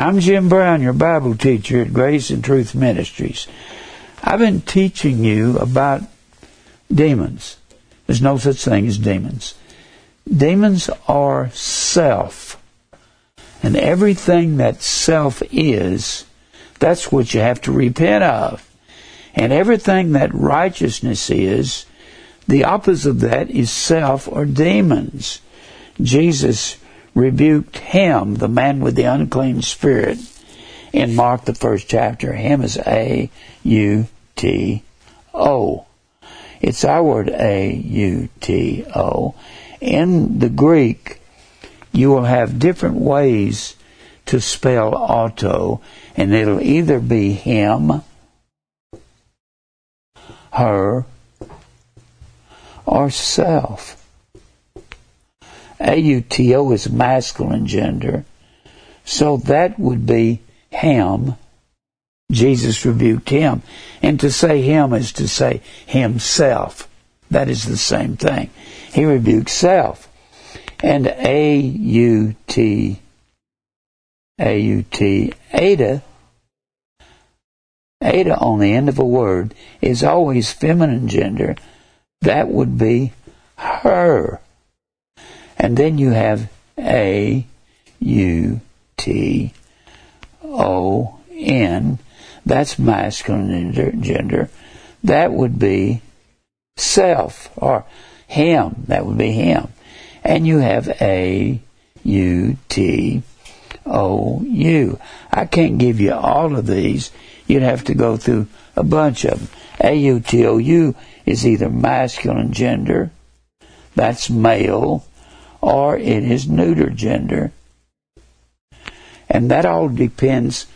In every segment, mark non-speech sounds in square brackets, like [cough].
I'm Jim Brown, your Bible teacher at Grace and Truth Ministries. I've been teaching you about demons. There's no such thing as demons. Demons are self. And everything that self is, that's what you have to repent of. And everything that righteousness is, the opposite of that is self or demons. Jesus rebuked him, the man with the unclean spirit, in Mark the first chapter. Him is A U T O. It's our word A U T O. In the Greek, you will have different ways to spell auto, and it'll either be him, her, or self. AUTO is masculine gender. So that would be him. Jesus rebuked him. And to say him is to say himself. That is the same thing. He rebuked self. And A-U-T, A-U-T, eta, eta on the end of a word is always feminine gender. That would be her. And then you have A U T O N. That's masculine gender. That would be self or him. That would be him. And you have A U T O U. I can't give you all of these. You'd have to go through a bunch of them. A U T O U is either masculine gender, that's male, or it is neuter gender. And that all depends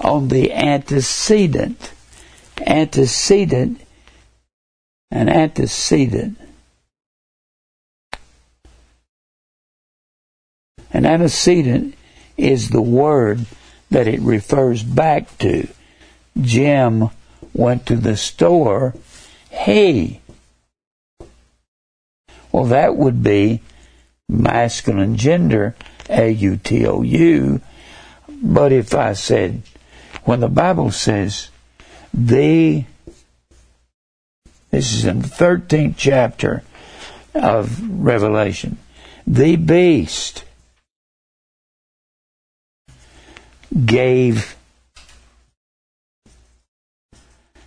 on the antecedent. Antecedent, an antecedent. An antecedent is the word that it refers back to. Jim went to the store. He. Well, that would be masculine gender, A U T O U. But if I said, when the Bible says, the, this is in the 13th chapter of Revelation, the beast gave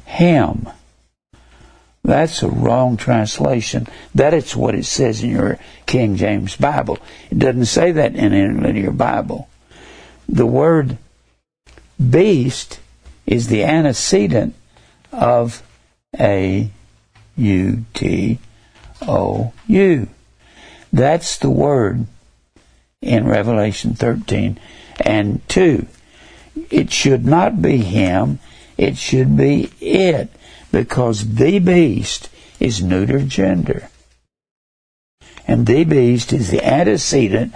him that's a wrong translation. That is what it says in your King James Bible. It doesn't say that in any interlinear Bible. The word beast is the antecedent of A U T O U. That's the word in Revelation 13 and 2. It should not be him, it should be it because the beast is neuter gender. And the beast is the antecedent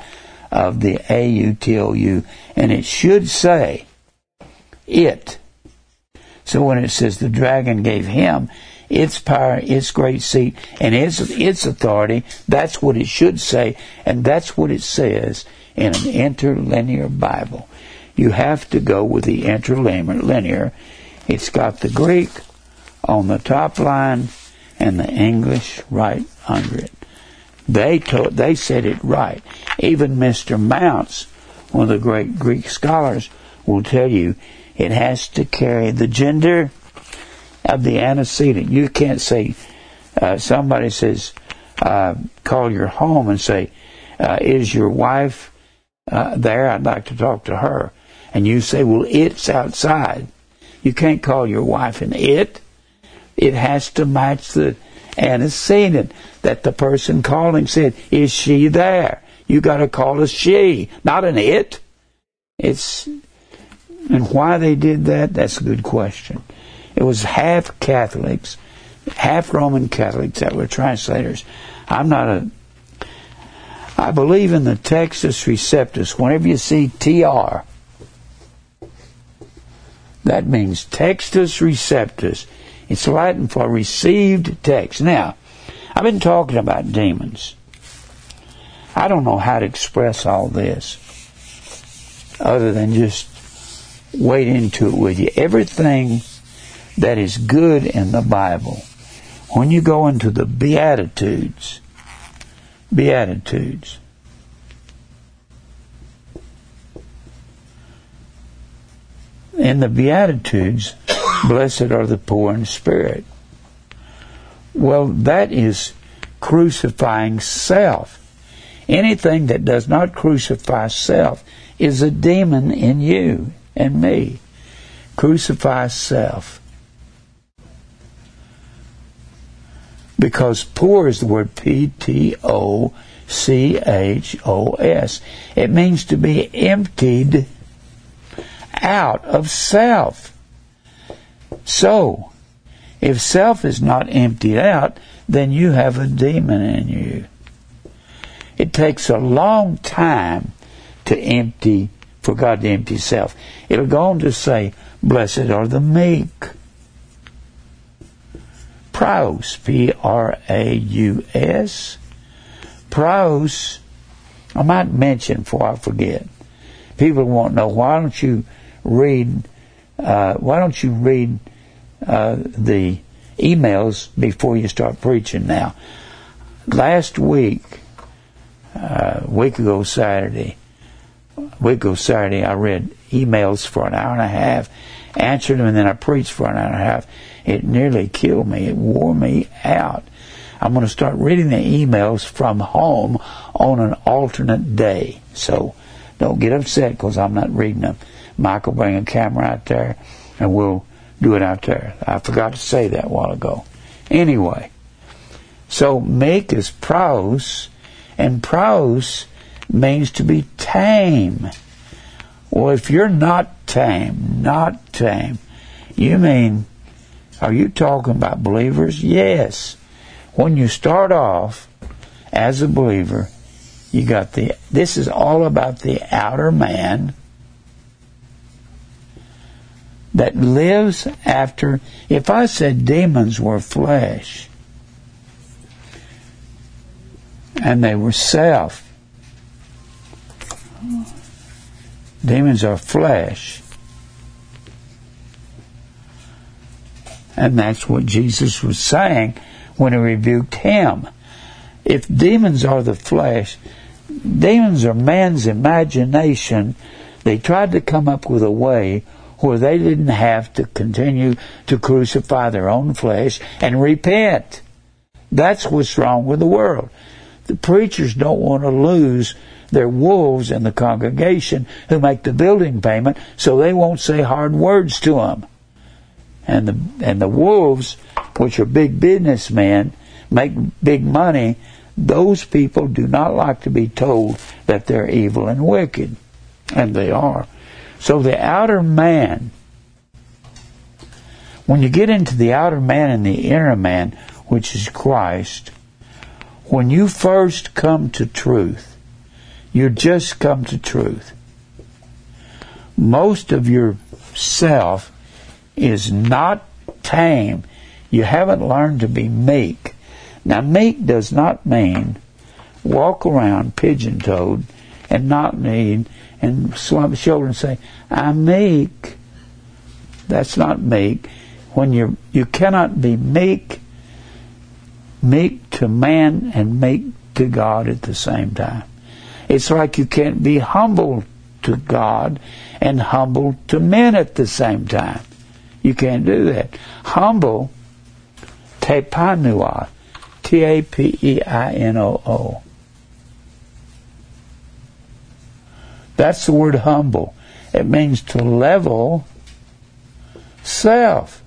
of the A-U-T-O-U, and it should say it. So when it says the dragon gave him its power, its great seat, and its, its authority, that's what it should say, and that's what it says in an interlinear Bible. You have to go with the interlinear. It's got the Greek, on the top line and the English right under it. They told, they said it right. Even Mr. Mounce, one of the great Greek scholars, will tell you it has to carry the gender of the antecedent. You can't say, uh, somebody says, uh, call your home and say, uh, is your wife uh, there? I'd like to talk to her. And you say, well, it's outside. You can't call your wife an it it has to match the antecedent that the person calling said, is she there? You gotta call a she, not an it. It's, and why they did that, that's a good question. It was half Catholics, half Roman Catholics that were translators. I'm not a, I believe in the Textus Receptus. Whenever you see TR, that means Textus Receptus. It's Latin for received text. Now, I've been talking about demons. I don't know how to express all this other than just wade into it with you. Everything that is good in the Bible, when you go into the Beatitudes, Beatitudes, in the Beatitudes, blessed are the poor in spirit. Well, that is crucifying self. Anything that does not crucify self is a demon in you and me. Crucify self. Because poor is the word P T O C H O S. It means to be emptied out of self. So, if self is not emptied out, then you have a demon in you. It takes a long time to empty, for God to empty self. It'll go on to say, Blessed are the meek. Praus, P R A U S. Praus, I might mention before I forget. People want to know why don't you read, uh, why don't you read uh, the emails before you start preaching now? Last week, uh, week ago Saturday, week ago Saturday, I read emails for an hour and a half, answered them, and then I preached for an hour and a half. It nearly killed me. It wore me out. I'm going to start reading the emails from home on an alternate day. So don't get upset because I'm not reading them. Michael bring a camera out there and we'll do it out there. I forgot to say that a while ago. Anyway, so make is praus, and praus means to be tame. Well, if you're not tame, not tame, you mean, are you talking about believers? Yes. When you start off as a believer, you got the, this is all about the outer man that lives after, if I said demons were flesh and they were self, demons are flesh. And that's what Jesus was saying when he rebuked him. If demons are the flesh, demons are man's imagination. They tried to come up with a way where they didn't have to continue to crucify their own flesh and repent. That's what's wrong with the world. The preachers don't want to lose their wolves in the congregation who make the building payment, so they won't say hard words to them. And the and the wolves, which are big businessmen, make big money. Those people do not like to be told that they're evil and wicked, and they are. So the outer man, when you get into the outer man and the inner man, which is Christ, when you first come to truth, you just come to truth. Most of your self is not tame. You haven't learned to be meek. Now, meek does not mean walk around pigeon toed and not need and slump his shoulder and say, I'm meek. That's not meek. When you you cannot be meek, meek to man and meek to God at the same time. It's like you can't be humble to God and humble to men at the same time. You can't do that. Humble, tepanua, T-A-P-E-I-N-O-O. That's the word humble. It means to level self.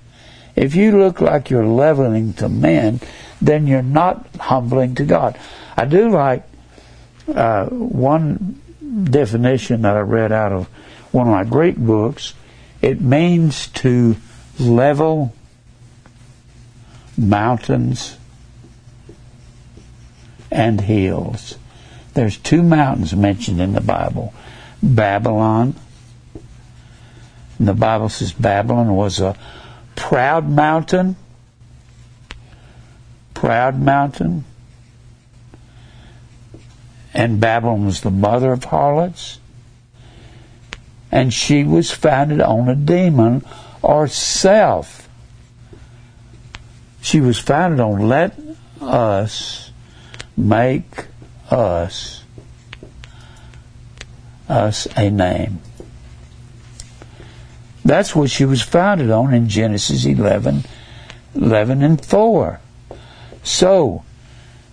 If you look like you're leveling to men, then you're not humbling to God. I do like uh, one definition that I read out of one of my Greek books. It means to level mountains and hills. There's two mountains mentioned in the Bible Babylon. And the Bible says Babylon was a proud mountain. Proud mountain. And Babylon was the mother of harlots. and she was founded on a demon or self. She was founded on let us make us us a name. That's what she was founded on in Genesis 11, 11 and 4. So,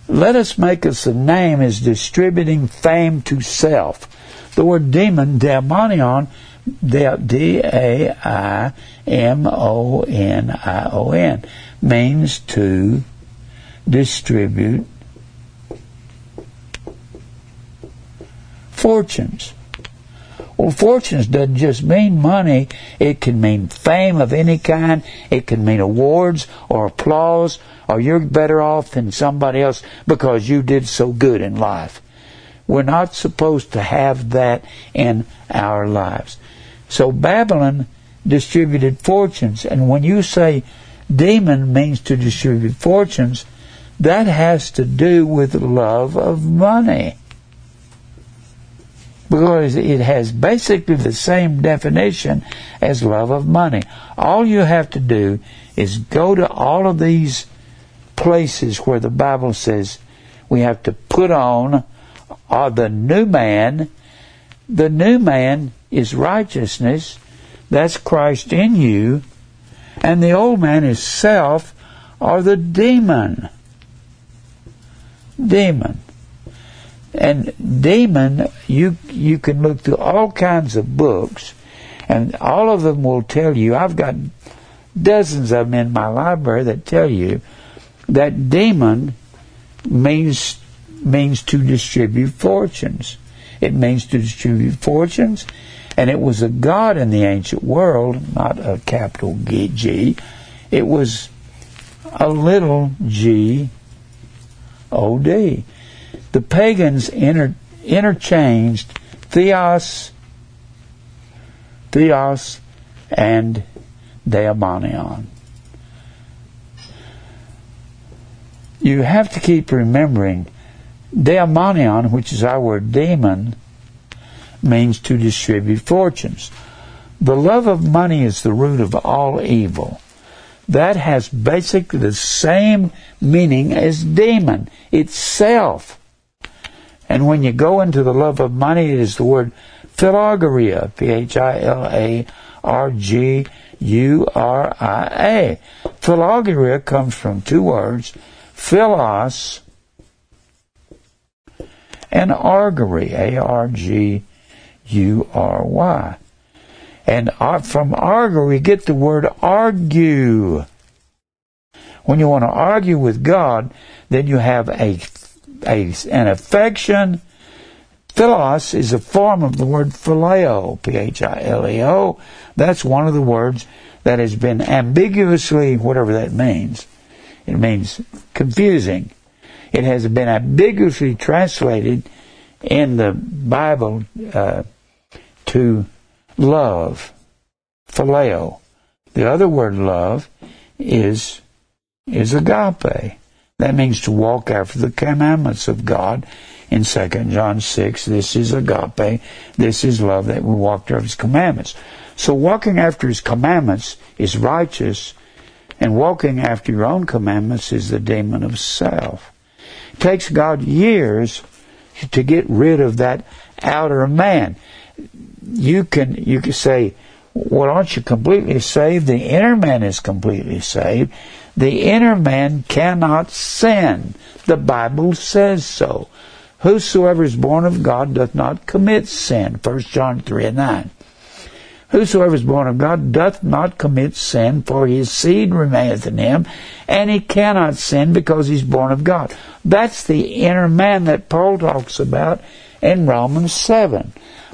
let us make us a name as distributing fame to self. The word demon, daimonion, D-A-I-M-O-N-I-O-N, means to distribute fortunes. Well, fortunes doesn't just mean money. It can mean fame of any kind. It can mean awards or applause or you're better off than somebody else because you did so good in life. We're not supposed to have that in our lives. So Babylon distributed fortunes. And when you say demon means to distribute fortunes, that has to do with love of money because it has basically the same definition as love of money. All you have to do is go to all of these places where the Bible says we have to put on uh, the new man. The new man is righteousness. That's Christ in you. And the old man is self or the demon. Demon. And demon, you you can look through all kinds of books, and all of them will tell you. I've got dozens of them in my library that tell you that demon means means to distribute fortunes. It means to distribute fortunes, and it was a god in the ancient world, not a capital G. It was a little G O D the pagans inter, interchanged theos, theos, and daimonion. You have to keep remembering daimonion, which is our word demon, means to distribute fortunes. The love of money is the root of all evil. That has basically the same meaning as demon itself. And when you go into the love of money, it is the word philarguria, P-H-I-L-A-R-G-U-R-I-A. Philarguria comes from two words, philos and argery, A-R-G-U-R-Y. And uh, from argue, we get the word argue. When you want to argue with God, then you have a a, an affection. Philos is a form of the word phileo, P-H-I-L-E-O. That's one of the words that has been ambiguously, whatever that means. It means confusing. It has been ambiguously translated in the Bible uh, to love, phileo. The other word love is is agape. That means to walk after the commandments of God. In 2 John 6, this is agape. This is love that we walk after His commandments. So walking after His commandments is righteous, and walking after your own commandments is the demon of self. It takes God years to get rid of that outer man. You can, you can say, well, aren't you completely saved? The inner man is completely saved. The inner man cannot sin. The Bible says so. Whosoever is born of God doth not commit sin. 1 John 3 and 9. Whosoever is born of God doth not commit sin, for his seed remaineth in him, and he cannot sin because he's born of God. That's the inner man that Paul talks about in Romans 7.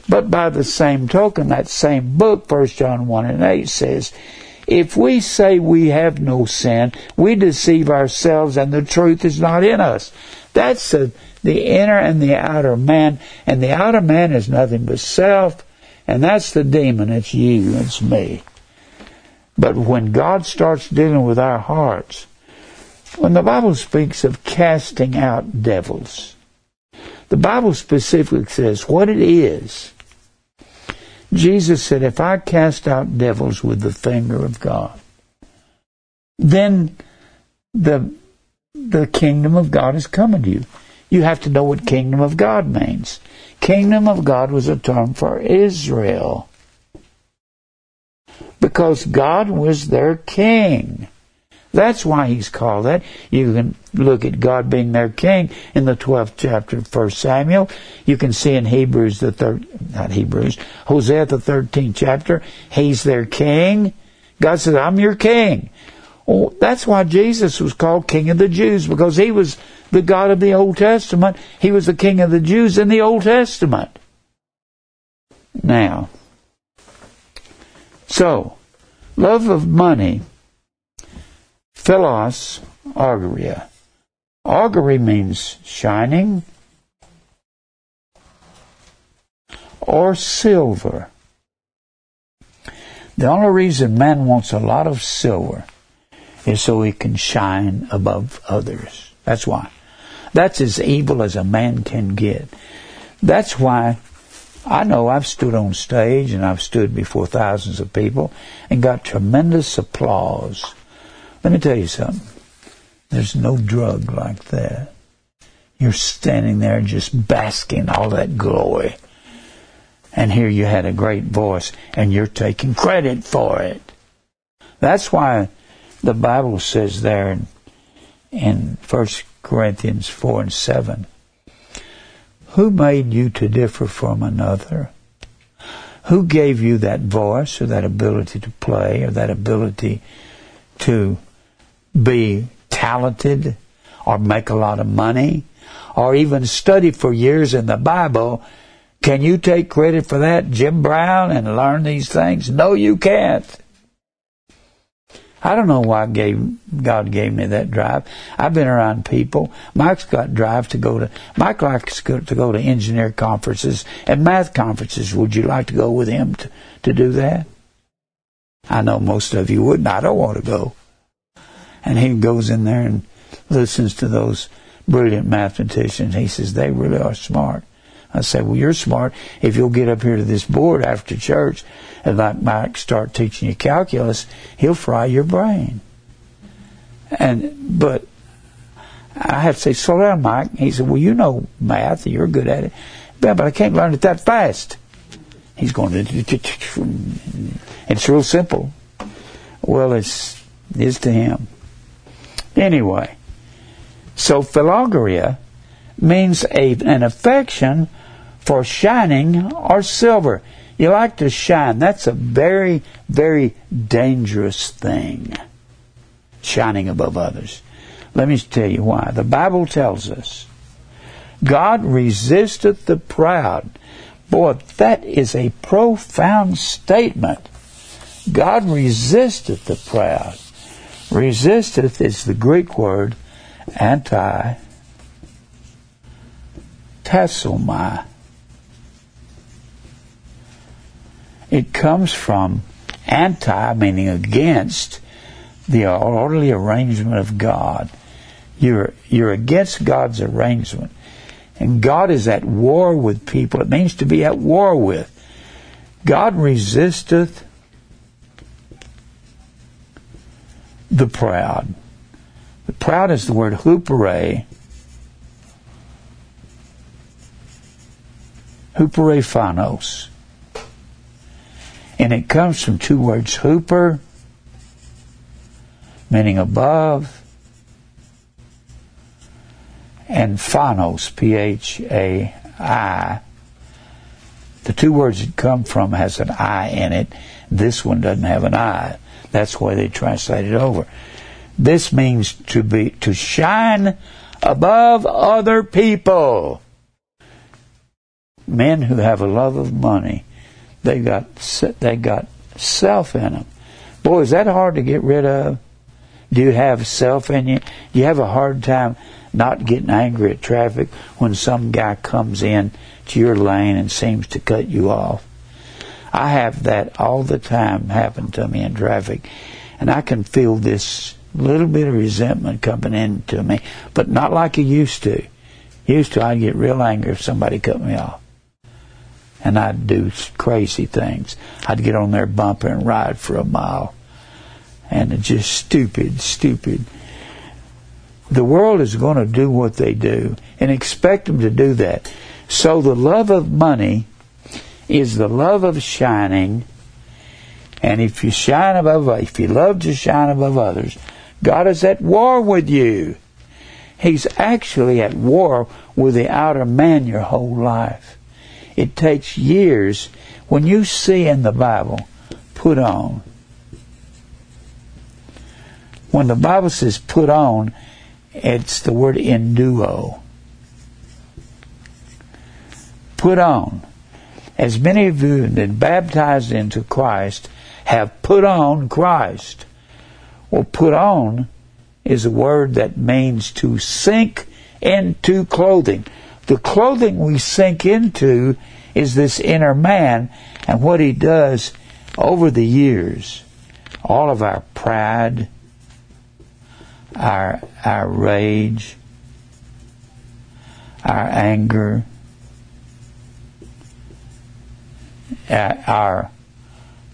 But by the same token, that same book, 1 John 1 and 8, says, if we say we have no sin, we deceive ourselves and the truth is not in us. That's the, the inner and the outer man. And the outer man is nothing but self. And that's the demon. It's you. It's me. But when God starts dealing with our hearts, when the Bible speaks of casting out devils, the Bible specifically says what it is Jesus said, if I cast out devils with the finger of God, then the, the kingdom of God is coming to you. You have to know what kingdom of God means. Kingdom of God was a term for Israel. Because God was their king. That's why he's called that. You can look at God being their king in the 12th chapter of 1 Samuel. You can see in Hebrews the third, not Hebrews, Hosea the 13th chapter, he's their king. God said, I'm your king. Oh, that's why Jesus was called King of the Jews, because he was the God of the Old Testament. He was the King of the Jews in the Old Testament. Now, so, love of money Philos auguria. Augury means shining or silver. The only reason man wants a lot of silver is so he can shine above others. That's why. That's as evil as a man can get. That's why I know I've stood on stage and I've stood before thousands of people and got tremendous applause let me tell you something. There's no drug like that. You're standing there just basking all that glory. And here you had a great voice and you're taking credit for it. That's why the Bible says there in, in 1 Corinthians 4 and 7, who made you to differ from another? Who gave you that voice or that ability to play or that ability to be talented or make a lot of money or even study for years in the Bible. Can you take credit for that, Jim Brown, and learn these things? No, you can't. I don't know why gave, God gave me that drive. I've been around people. Mike's got drive to go to, Mike likes to go to engineer conferences and math conferences. Would you like to go with him to, to do that? I know most of you wouldn't. I don't want to go. And he goes in there and listens to those brilliant mathematicians. He says, they really are smart. I say, well, you're smart if you'll get up here to this board after church and like Mike start teaching you calculus, he'll fry your brain. And, but I have to say, slow down, Mike. He said, well, you know math. You're good at it. Yeah, but I can't learn it that fast. He's going to, it's real simple. Well, it's, is to him. Anyway, so philogoria means a, an affection for shining or silver. You like to shine. That's a very, very dangerous thing. Shining above others. Let me tell you why. The Bible tells us God resisteth the proud. Boy, that is a profound statement. God resisteth the proud. Resisteth is the Greek word anti tasomai. It comes from anti, meaning against, the orderly arrangement of God. You're, you're against God's arrangement. And God is at war with people. It means to be at war with. God resisteth the proud. The proud is the word hupere. Hupere phanos. And it comes from two words, hooper, meaning above, and phanos, P-H-A-I. The two words that come from has an I in it. This one doesn't have an I. That's why they translate it over. This means to be to shine above other people. Men who have a love of money, they got they got self in them. Boy, is that hard to get rid of? Do you have self in you? Do you have a hard time not getting angry at traffic when some guy comes in to your lane and seems to cut you off? I have that all the time happen to me in traffic, and I can feel this little bit of resentment coming into me, but not like it used to. Used to, I'd get real angry if somebody cut me off. and I'd do crazy things. I'd get on their bumper and ride for a mile. And it's just stupid, stupid. The world is going to do what they do and expect them to do that. So the love of money is the love of shining. And if you shine above, if you love to shine above others, God is at war with you. He's actually at war with the outer man your whole life. It takes years. When you see in the Bible, put on. When the Bible says put on, it's the word enduo. Put on. As many of you that been baptized into Christ have put on Christ. Well, put on is a word that means to sink into clothing. The clothing we sink into is this inner man and what he does over the years. All of our pride, our, our rage, our anger, our,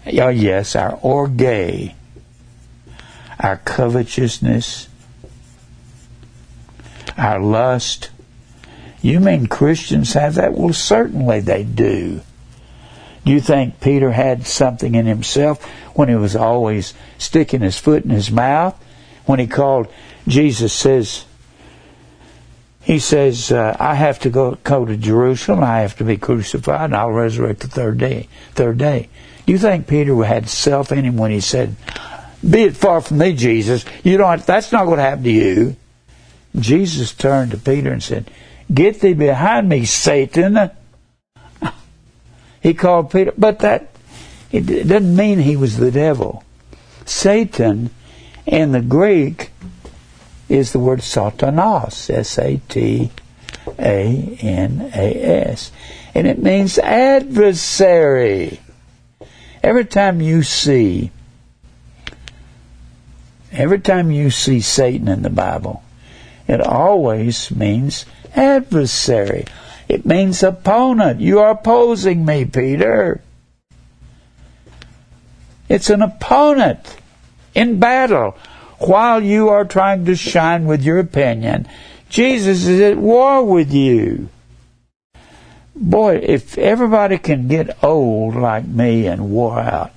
oh yes, our orge, our covetousness, our lust. You mean Christians have that? Well, certainly they do. Do you think Peter had something in himself when he was always sticking his foot in his mouth? When he called, Jesus says, he says, uh, I have to go, go to Jerusalem, I have to be crucified, and I'll resurrect the third day. Third day. Do you think Peter had self in him when he said, Be it far from thee, Jesus, you don't that's not going to happen to you. Jesus turned to Peter and said, Get thee behind me, Satan. [laughs] He called Peter, but that it doesn't mean he was the devil. Satan in the Greek is the word satanas, S A T A N A S. And it means adversary. Every time you see, every time you see Satan in the Bible, it always means adversary. It means opponent. You are opposing me, Peter. It's an opponent in battle while you are trying to shine with your opinion. Jesus is at war with you. Boy, if everybody can get old like me and wore out,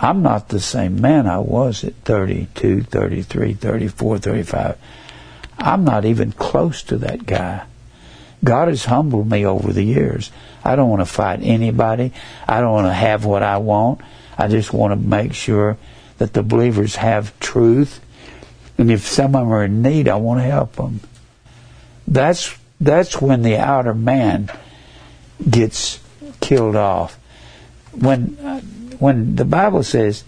I'm not the same man I was at 32, 33, 34, 35. I'm not even close to that guy. God has humbled me over the years. I don't want to fight anybody. I don't want to have what I want. I just want to make sure that the believers have truth. And if some of them are in need, I want to help them. That's, that's when the outer man gets killed off. When, uh, when the Bible says,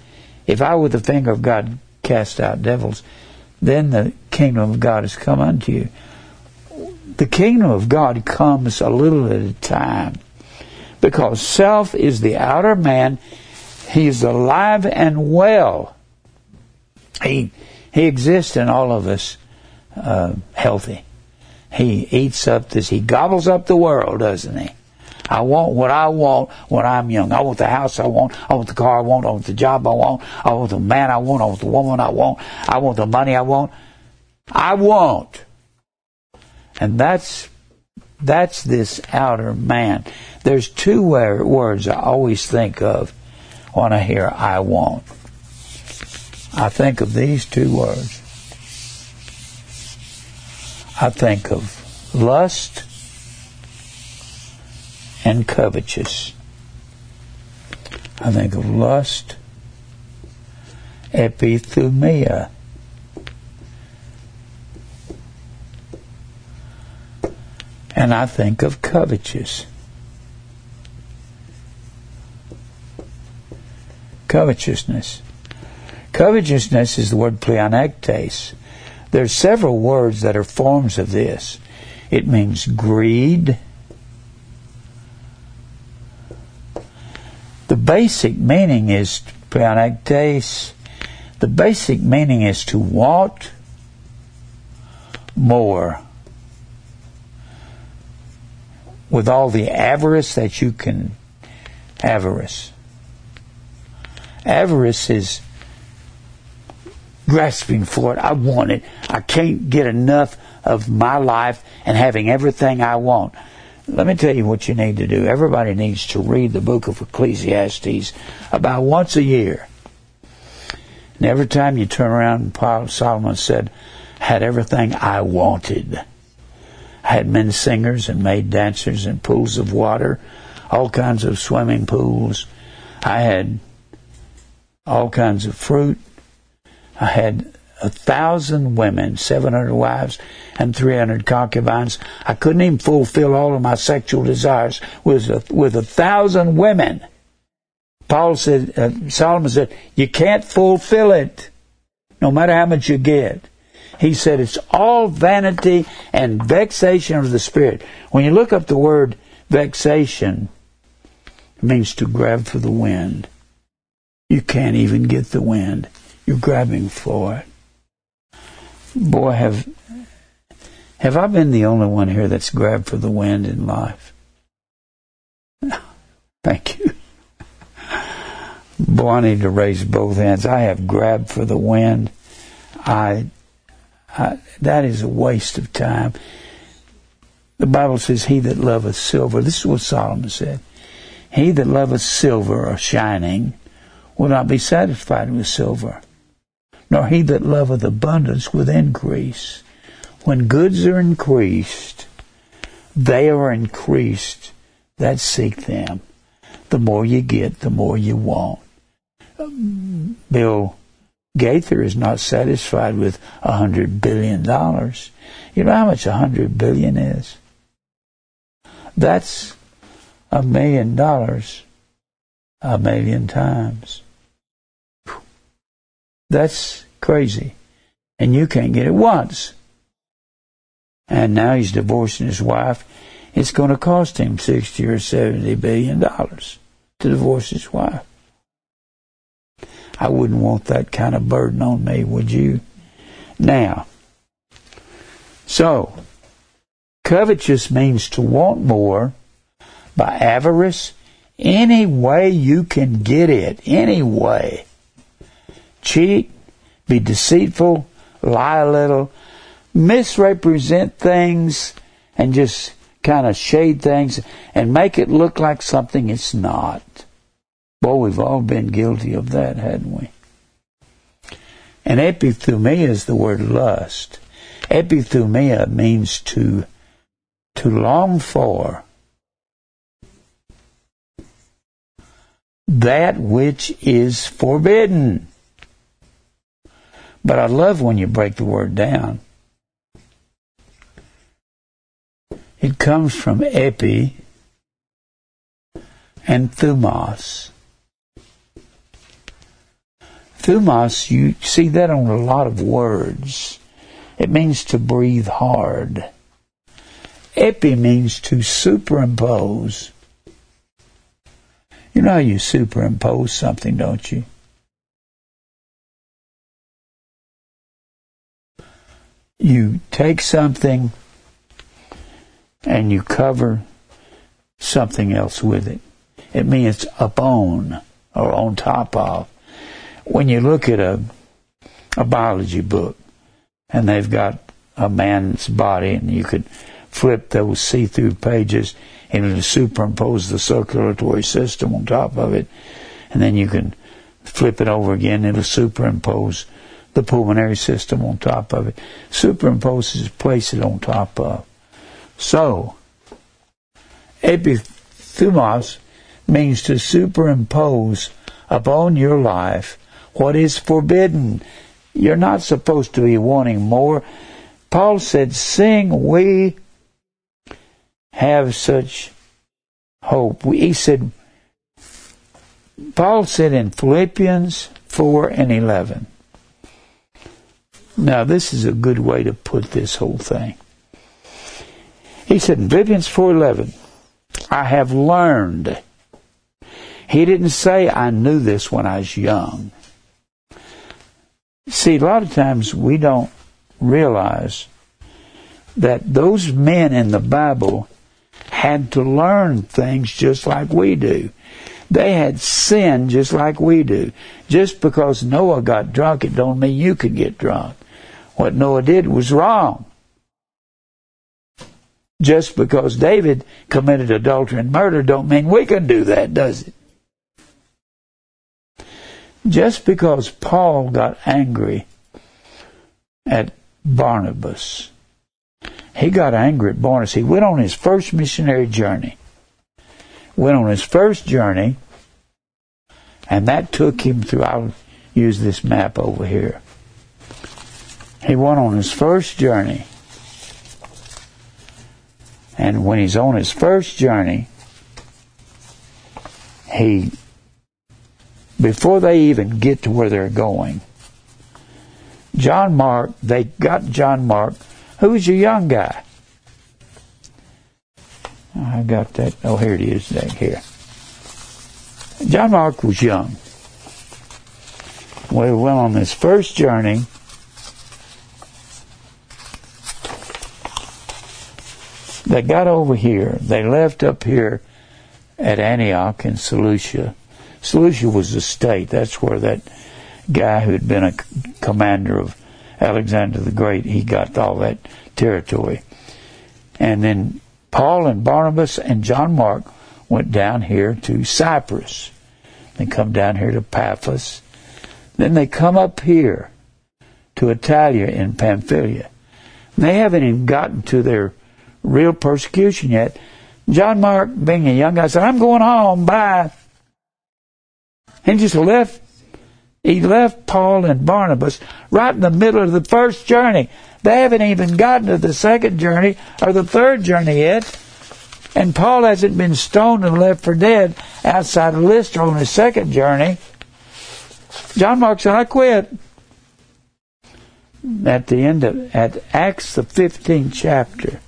if I with the finger of God cast out devils, then the kingdom of God has come unto you the kingdom of God comes a little at a time because self is the outer man. He's alive and well. He, he exists in all of us uh, healthy. He eats up this, he gobbles up the world, doesn't he? I want what I want when I'm young. I want the house I want. I want the car I want. I want the job I want. I want the man I want. I want the woman I want. I want the money I want. I want. And that's that's this outer man. There's two words I always think of when I hear I want. I think of these two words. I think of lust and covetous. I think of lust, epithumia, and I think of covetous. Covetousness. Covetousness is the word pleonectes. There are several words that are forms of this. It means greed. The basic meaning is pleonectes. The basic meaning is to want more with all the avarice that you can avarice. Avarice is grasping for it. I want it. I can't get enough of my life and having everything I want. Let me tell you what you need to do. Everybody needs to read the book of Ecclesiastes about once a year. And every time you turn around, Solomon said, had everything I wanted. I had men singers and maid dancers and pools of water, all kinds of swimming pools. I had all kinds of fruit. I had a thousand women, 700 wives, and 300 concubines. I couldn't even fulfill all of my sexual desires with a, with a thousand women. Paul said, uh, Solomon said, you can't fulfill it, no matter how much you get. He said it's all vanity and vexation of the spirit. When you look up the word vexation, it means to grab for the wind. You can't even get the wind. You're grabbing for it. Boy, have have I been the only one here that's grabbed for the wind in life? [laughs] Thank you. Boy, I need to raise both hands. I have grabbed for the wind. I, I that is a waste of time. The Bible says, "He that loveth silver." This is what Solomon said. He that loveth silver or shining will not be satisfied with silver, nor he that loveth abundance with increase. When goods are increased, they are increased that seek them. The more you get, the more you want. Bill Gates is not satisfied with a hundred billion dollars. You know how much a hundred billion is? That's a million dollars a million times. That's crazy. And you can't get it once. And now he's divorcing his wife. It's going to cost him 60 or 70 billion dollars to divorce his wife. I wouldn't want that kind of burden on me, would you? Now, so, covetous means to want more by avarice, any way you can get it, any way. Cheat, be deceitful, lie a little, misrepresent things, and just kind of shade things and make it look like something it's not. Boy, we've all been guilty of that, hadn't we? And epithumia is the word lust. Epithumia means to to long for that which is forbidden. But I love when you break the word down. It comes from epi and thumos. Thumos, you see that on a lot of words. It means to breathe hard. Epi means to superimpose. You know how you superimpose something, don't you? You take something and you cover something else with it. It means upon or on top of when you look at a a biology book and they've got a man's body and you could flip those see-through pages and it'll superimpose the circulatory system on top of it and then you can flip it over again and it'll superimpose the pulmonary system on top of it superimposes place it on top of so epithumos means to superimpose upon your life what is forbidden. You're not supposed to be wanting more. Paul said, Sing, we have such hope. He said, Paul said in Philippians 4 and 11. Now, this is a good way to put this whole thing. He said in Philippians 4:11, I have learned. He didn't say I knew this when I was young. See, a lot of times we don't realize that those men in the Bible had to learn things just like we do. They had sin just like we do. Just because Noah got drunk, it don't mean you could get drunk. What Noah did was wrong. Just because David committed adultery and murder don't mean we can do that, does it? Just because Paul got angry at Barnabas, he got angry at Barnabas. He went on his first missionary journey went on his first journey, and that took him through. I'll use this map over here. He went on his first journey, and when he's on his first journey, he, before they even get to where they're going, John Mark, they got John Mark, who's a young guy. I got that. Oh, here it is. That here. John Mark was young. We went on this first journey. They got over here. They left up here at Antioch in Seleucia. Seleucia was a state. That's where that guy who had been a commander of Alexander the Great, he got all that territory. And then Paul and Barnabas and John Mark went down here to Cyprus. They come down here to Paphos. Then they come up here to Attalia in Pamphylia. They haven't even gotten to their real persecution yet. John Mark, being a young guy, said, I'm going home, bye. And just left, he left Paul and Barnabas right in the middle of the first journey. They haven't even gotten to the second journey or the third journey yet. And Paul hasn't been stoned and left for dead outside of Lystra on his second journey. John Mark said, I quit. At the end of, at Acts the 15th chapter,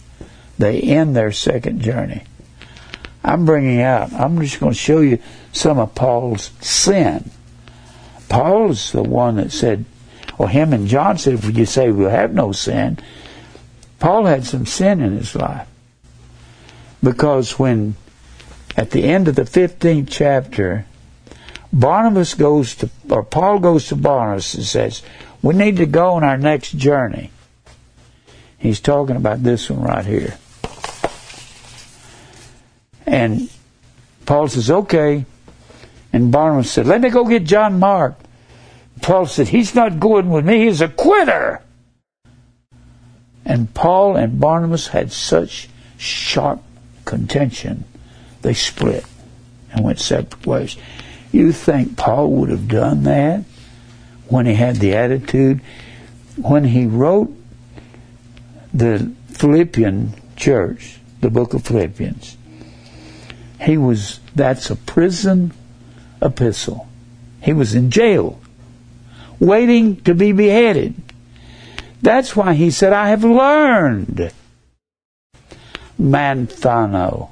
they end their second journey. I'm bringing out, I'm just going to show you some of Paul's sin. Paul's the one that said, well, him and John said, if you say we'll have no sin, Paul had some sin in his life. Because when, at the end of the 15th chapter, Barnabas goes to, or Paul goes to Barnabas and says, we need to go on our next journey. He's talking about this one right here. And Paul says, okay. And Barnabas said, let me go get John Mark. Paul said, He's not going with me, he's a quitter. And Paul and Barnabas had such sharp contention, they split and went separate ways. You think Paul would have done that when he had the attitude? When he wrote the Philippian church, the book of Philippians, he was, that's a prison epistle. He was in jail waiting to be beheaded. That's why he said, I have learned manthano.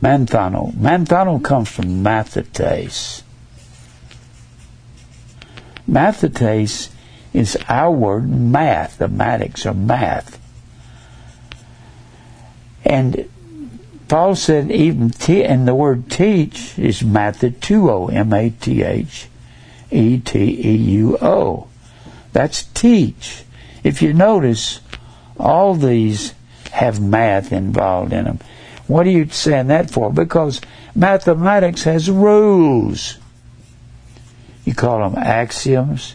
Manthano. Manthano comes from mathetes. Mathetes is our word mathematics or math. And Paul said even t- and the word teach is M-A-T-H-E-T-E-U-O. That's teach. If you notice, all these have math involved in them. What are you saying that for? Because mathematics has rules. You call them axioms,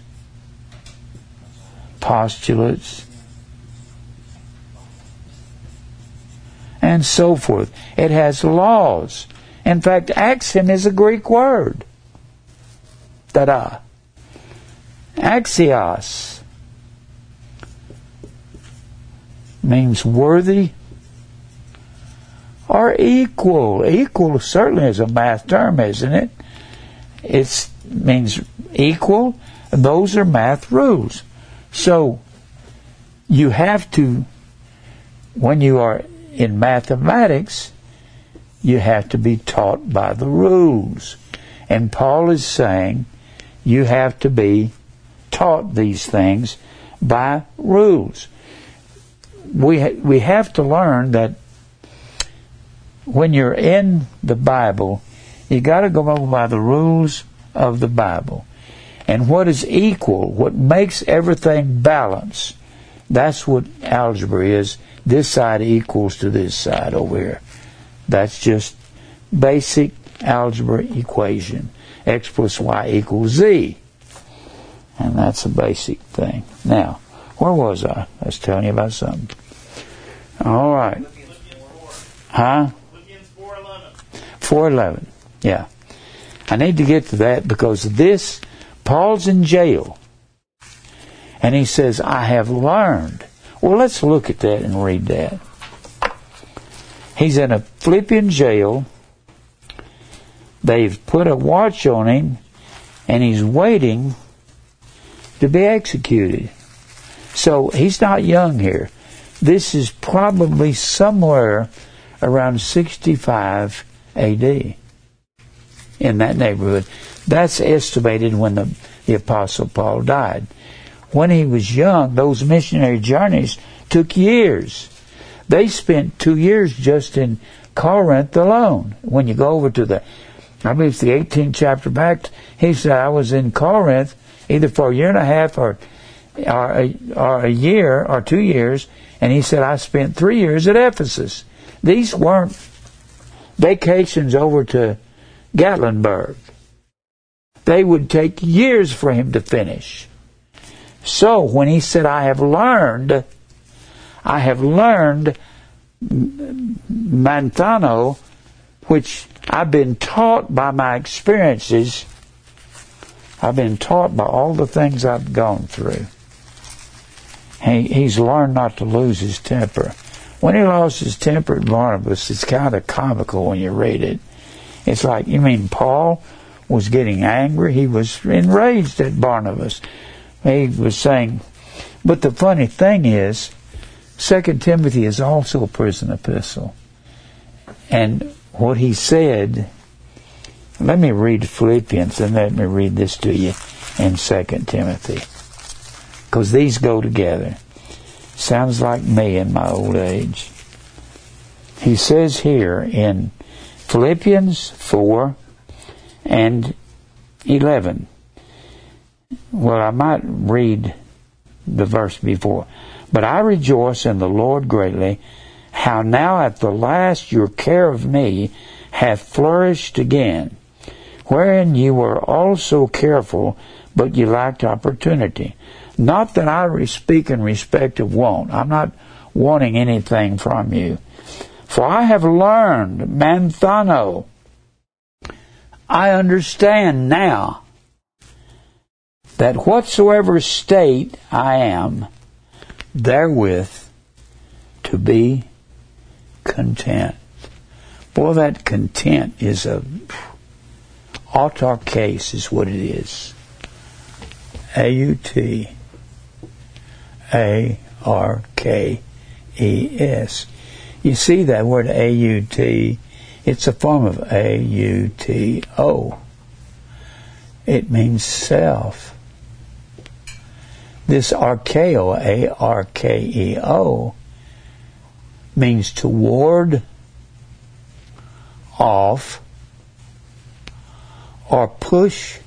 postulates, and so forth. It has laws. In fact, axiom is a Greek word. Ta-da. Axios means worthy or equal. Equal certainly is a math term, isn't it? It means equal. Those are math rules. So you have to, when you are in mathematics, you have to be taught by the rules. And Paul is saying you have to be taught these things by rules. we ha- we have to learn that when you're in the Bible, you got to go by the rules of the Bible. And what is equal, what makes everything balance, that's what algebra is. This side equals to this side over here. That's just basic algebra equation. X plus Y equals Z. And that's a basic thing. Now, where was I? I was telling you about something. All right. Huh? 411. Yeah. I need to get to that because this, Paul's in jail. And he says, I have learned. Well, let's look at that and read that. He's in a Philippian jail. They've put a watch on him, and he's waiting to be executed. So he's not young here. This is probably somewhere around 65 AD in that neighborhood. That's estimated when the, the Apostle Paul died. When he was young, those missionary journeys took years. They spent two years just in Corinth alone. When you go over to the, I believe it's the 18th chapter back, he said, I was in Corinth either for a year and a half or, or, a, or a year or two years, and he said, I spent three years at Ephesus. These weren't vacations over to Gatlinburg. They would take years for him to finish. So when he said, I have learned, I have learned Manthano, which I've been taught by my experiences, I've been taught by all the things I've gone through. He, he's learned not to lose his temper. When he lost his temper at Barnabas, it's kind of comical when you read it. It's like, you mean Paul was getting angry? He was enraged at Barnabas. He was saying, but the funny thing is, Second Timothy is also a prison epistle. And what he said, let me read Philippians and let me read this to you in Second Timothy. Because these go together. Sounds like me in my old age. He says here in Philippians 4 and 11. Well, I might read the verse before. But I rejoice in the Lord greatly, how now at the last your care of me hath flourished again, wherein you were also careful, but you lacked opportunity. Not that I speak in respect of want. I'm not wanting anything from you. For I have learned, manthano, I understand now that whatsoever state I am, therewith to be content. Boy, that content is a autarkes is what it is. A U T A R K E S. You see that word A U T, it's a form of A U T O. It means self. This archeo, A R K E O, means to ward off or push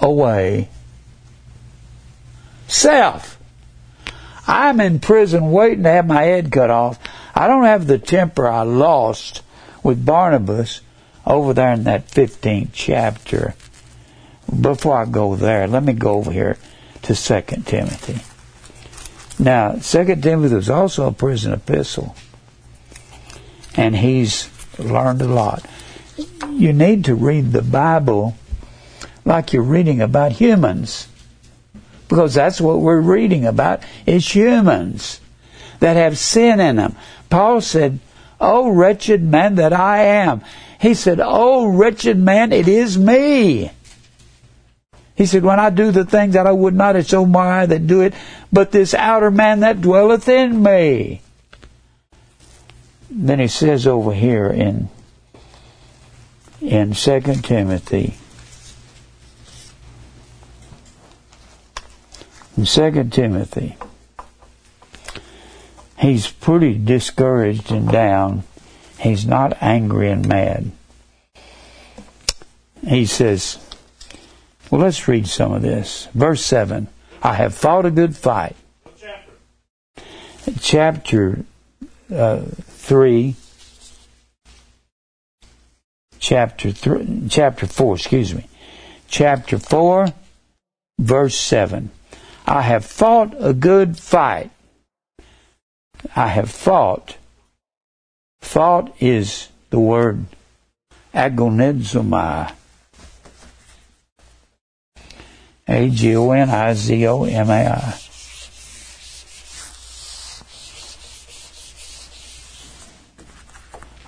away self. I'm in prison waiting to have my head cut off. I don't have the temper I lost with Barnabas over there in that 15th chapter. Before I go there, let me go over here to 2 Timothy. Now, 2 Timothy was also a prison epistle, and he's learned a lot. You need to read the Bible like you're reading about humans because that's what we're reading about is humans that have sin in them. Paul said, Oh, wretched man that I am. He said, Oh, wretched man, it is me. He said, When I do the things that I would not, it's O my that do it, but this outer man that dwelleth in me. Then he says over here in in Second Timothy in 2 Timothy he's pretty discouraged and down. He's not angry and mad. He says, well, let's read some of this. Verse 7 I have fought a good fight. Chapter? Uh, 3. Chapter 3, chapter 4, excuse me. Chapter 4, verse 7. I have fought a good fight. I have fought. Fought is the word agonizomai. A G O N I Z O M A I.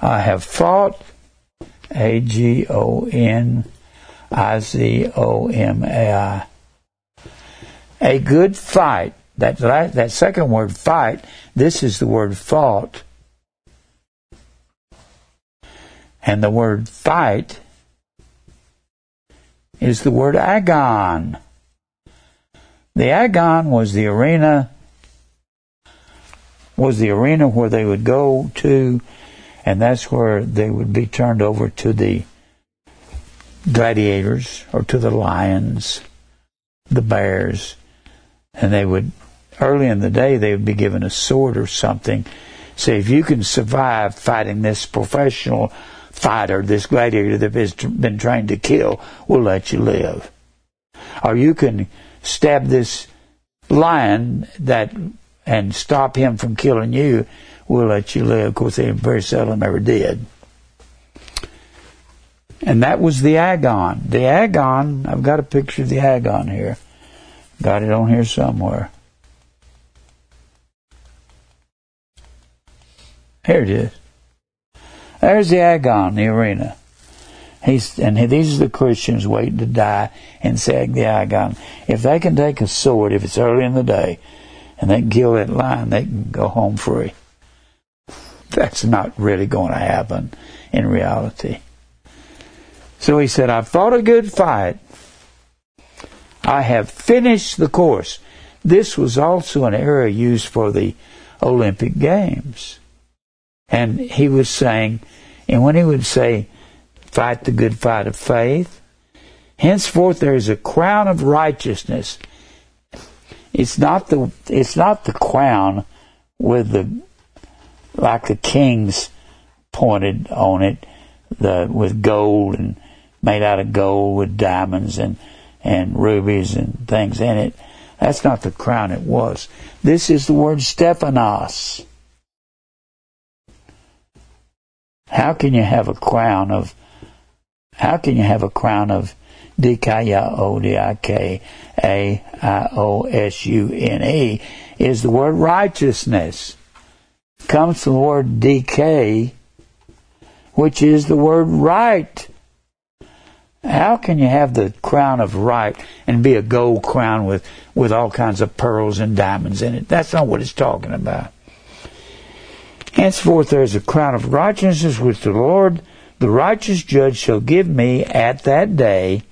I have fought A G O N I Z O M A I. A good fight. That, that second word, fight, this is the word fought. And the word fight is the word agon. The agon was the arena was the arena where they would go to and that's where they would be turned over to the gladiators or to the lions, the bears, and they would early in the day they would be given a sword or something. Say if you can survive fighting this professional fighter, this gladiator that has been trained to kill, we'll let you live. Or you can stab this lion that and stop him from killing you, we'll let you live. Of course, they very seldom ever did. And that was the agon. The agon, I've got a picture of the agon here. Got it on here somewhere. Here it is. There's the agon, the arena. He's, and these are the Christians waiting to die and Sag the Agon. If they can take a sword, if it's early in the day, and they kill that lion, they can go home free. That's not really going to happen in reality. So he said, I've fought a good fight. I have finished the course. This was also an era used for the Olympic Games. And he was saying, and when he would say, fight the good fight of faith. Henceforth there is a crown of righteousness. It's not the it's not the crown with the like the king's pointed on it, the with gold and made out of gold with diamonds and and rubies and things in it. That's not the crown it was. This is the word Stephanos. How can you have a crown of how can you have a crown of D-K-I-O-D-I-K-A-I-O-S-U-N-E is the word righteousness. Comes from the word decay, which is the word right. How can you have the crown of right and be a gold crown with, with all kinds of pearls and diamonds in it? That's not what it's talking about. Henceforth there is a crown of righteousness which the Lord the righteous judge shall give me at that day,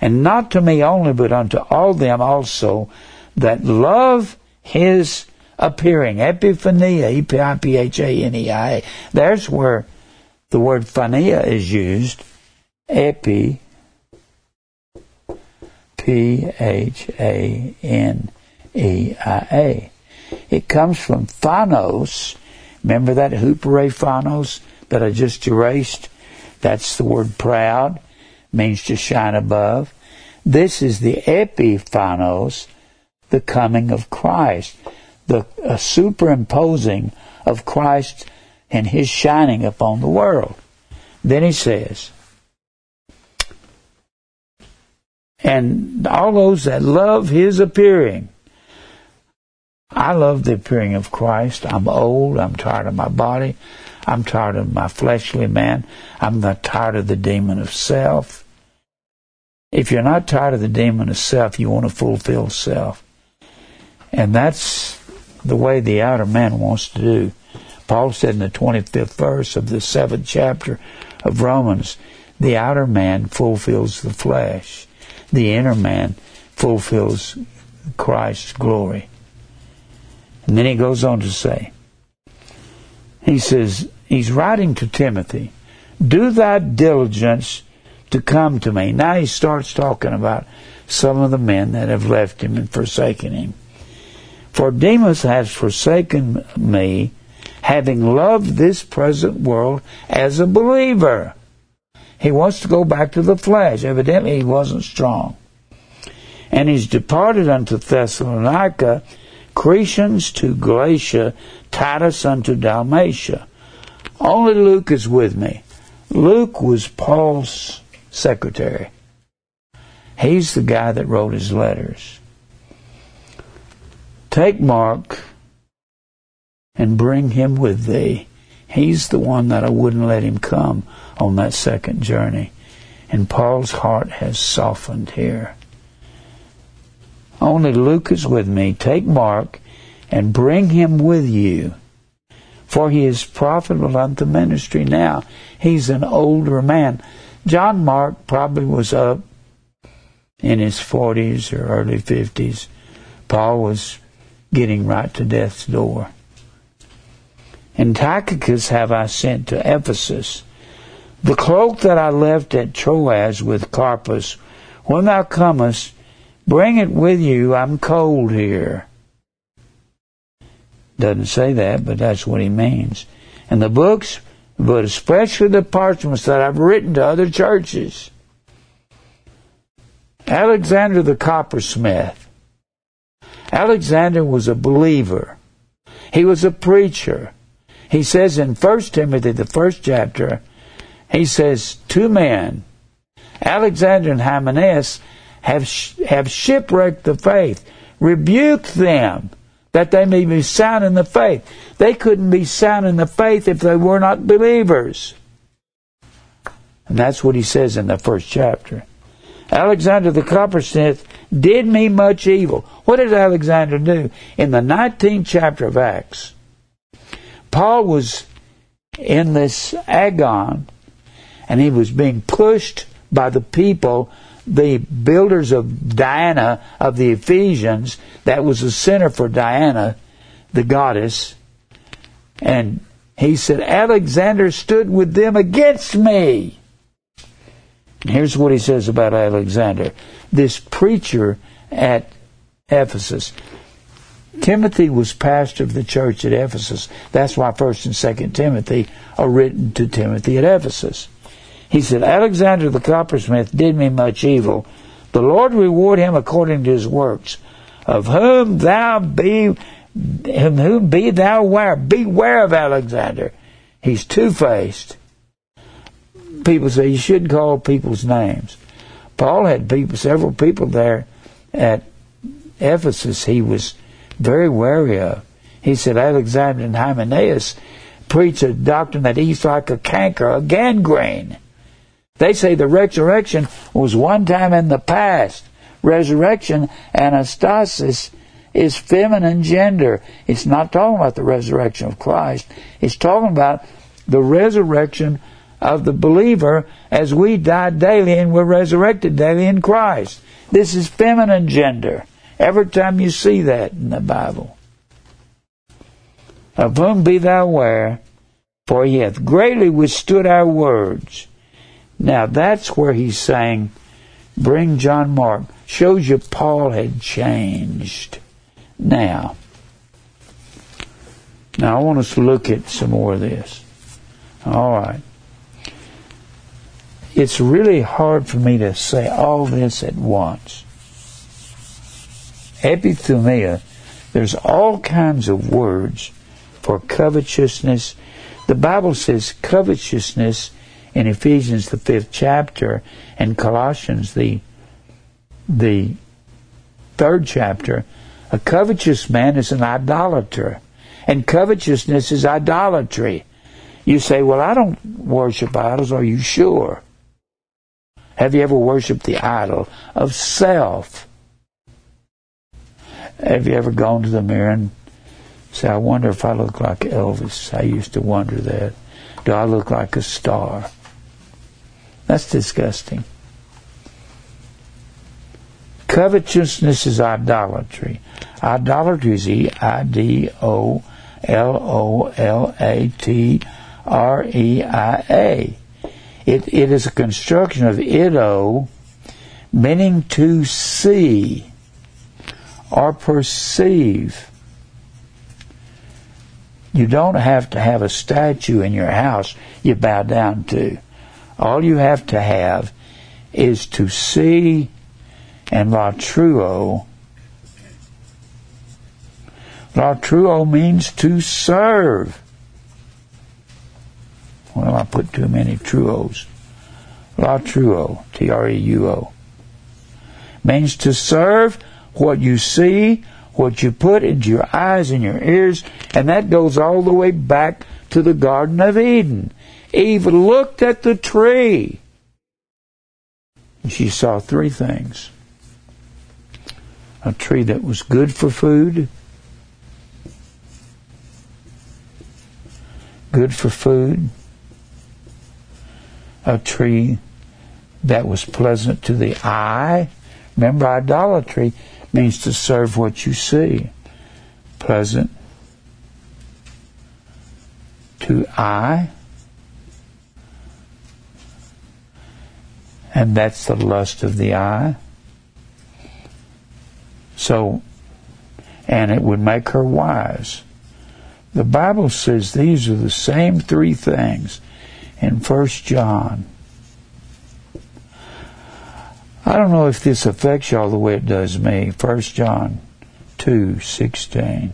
and not to me only, but unto all them also that love his appearing. Epiphania, E-P-I-P-H-A-N-E-I-A. There's where the word phania is used. Epi, P-H-A-N-E-I-A. It comes from phanos. Remember that hupere phanos? That I just erased. That's the word proud, means to shine above. This is the epiphanos, the coming of Christ, the uh, superimposing of Christ and his shining upon the world. Then he says, and all those that love his appearing. I love the appearing of Christ. I'm old. I'm tired of my body. I'm tired of my fleshly man. I'm not tired of the demon of self. If you're not tired of the demon of self, you want to fulfill self. And that's the way the outer man wants to do. Paul said in the 25th verse of the seventh chapter of Romans, the outer man fulfills the flesh. The inner man fulfills Christ's glory. And then he goes on to say, he says, he's writing to Timothy, do thy diligence to come to me. Now he starts talking about some of the men that have left him and forsaken him. For Demas has forsaken me, having loved this present world as a believer. He wants to go back to the flesh. Evidently, he wasn't strong. And he's departed unto Thessalonica, Crescens to Galatia, Titus unto Dalmatia. Only Luke is with me. Luke was Paul's secretary. He's the guy that wrote his letters. Take Mark and bring him with thee. He's the one that I wouldn't let him come on that second journey. And Paul's heart has softened here. Only Luke is with me. Take Mark and bring him with you. For he is profitable unto ministry now. He's an older man. John Mark probably was up in his 40s or early 50s. Paul was getting right to death's door. And Tychicus have I sent to Ephesus. The cloak that I left at Troas with Carpus, when thou comest, bring it with you. I'm cold here. Doesn't say that, but that's what he means. And the books, but especially the parchments that I've written to other churches. Alexander the coppersmith. Alexander was a believer. He was a preacher. He says in 1 Timothy, the first chapter, he says, two men, Alexander and Hymenaeus, have, have shipwrecked the faith. Rebuke them that they may be sound in the faith. They couldn't be sound in the faith if they were not believers. And that's what he says in the first chapter. Alexander the coppersmith did me much evil. What did Alexander do? In the 19th chapter of Acts, Paul was in this agon and he was being pushed by the people the builders of Diana of the Ephesians, that was the center for Diana, the goddess. And he said, Alexander stood with them against me. Here's what he says about Alexander this preacher at Ephesus. Timothy was pastor of the church at Ephesus. That's why 1st and 2nd Timothy are written to Timothy at Ephesus. He said, Alexander the coppersmith did me much evil. The Lord reward him according to his works. Of whom thou be, whom be thou aware. Beware of Alexander. He's two-faced. People say you shouldn't call people's names. Paul had people, several people there at Ephesus he was very wary of. He said Alexander and Hymenaeus preach a doctrine that eats like a canker, a gangrene. They say the resurrection was one time in the past. Resurrection, anastasis, is feminine gender. It's not talking about the resurrection of Christ. It's talking about the resurrection of the believer as we die daily and we're resurrected daily in Christ. This is feminine gender. Every time you see that in the Bible. Of whom be thou aware, for he hath greatly withstood our words now that's where he's saying, bring John Mark. Shows you Paul had changed. Now, now I want us to look at some more of this. All right. It's really hard for me to say all this at once. Epithumia, there's all kinds of words for covetousness. The Bible says covetousness in Ephesians the fifth chapter and Colossians the the third chapter, a covetous man is an idolater. And covetousness is idolatry. You say, Well, I don't worship idols. Are you sure? Have you ever worshiped the idol of self? Have you ever gone to the mirror and say, I wonder if I look like Elvis? I used to wonder that. Do I look like a star? That's disgusting. Covetousness is idolatry. Idolatry is E I D O L O L A T R E I A. It, it is a construction of ido, meaning to see or perceive. You don't have to have a statue in your house you bow down to. All you have to have is to see and la truo. latruo. Latruo means to serve. Well, I put too many truos. Latruo, T-R-E-U-O. Means to serve what you see, what you put into your eyes and your ears, and that goes all the way back to the Garden of Eden. Eve looked at the tree. And she saw three things. A tree that was good for food, good for food, a tree that was pleasant to the eye. Remember, idolatry means to serve what you see. Pleasant to eye. And that's the lust of the eye. So, and it would make her wise. The Bible says these are the same three things in First John. I don't know if this affects y'all the way it does me. First John two sixteen.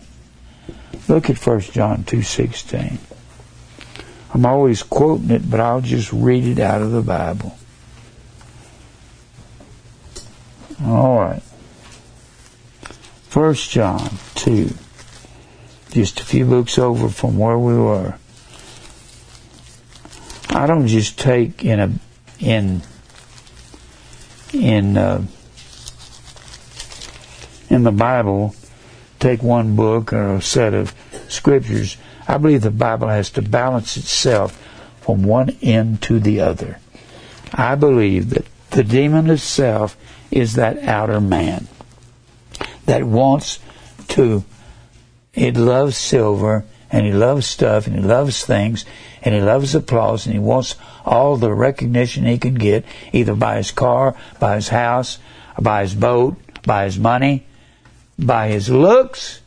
Look at First John two sixteen. I'm always quoting it, but I'll just read it out of the Bible. All right. First John 2. Just a few books over from where we were. I don't just take in a in in uh, in the Bible take one book or a set of scriptures. I believe the Bible has to balance itself from one end to the other. I believe that the demon itself is that outer man that wants to, it loves silver and he loves stuff and he loves things and he loves applause and he wants all the recognition he can get either by his car, by his house, by his boat, by his money, by his looks.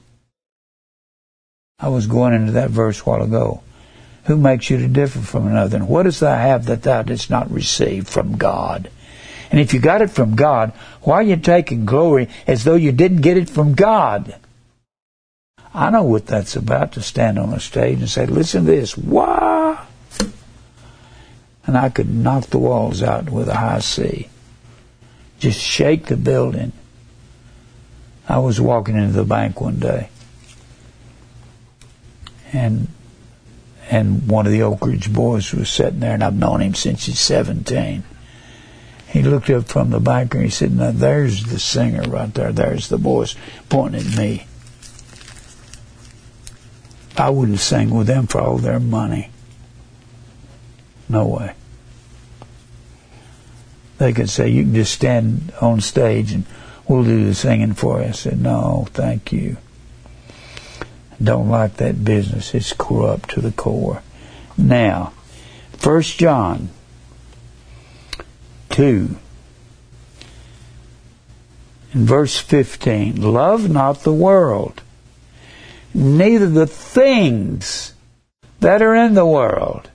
I was going into that verse a while ago. Who makes you to differ from another? And what does thou have that thou didst not receive from God? And if you got it from God, why are you taking glory as though you didn't get it from God? I know what that's about to stand on a stage and say, listen to this. Wah! And I could knock the walls out with a high C. Just shake the building. I was walking into the bank one day. And and one of the Oak Ridge boys was sitting there, and I've known him since he's 17. He looked up from the banker and he said, Now there's the singer right there. There's the voice pointing at me. I wouldn't sing with them for all their money. No way. They could say, You can just stand on stage and we'll do the singing for you. I said, No, thank you. Don't like that business. It's corrupt to the core. Now, First John 2. In verse 15, love not the world, neither the things that are in the world.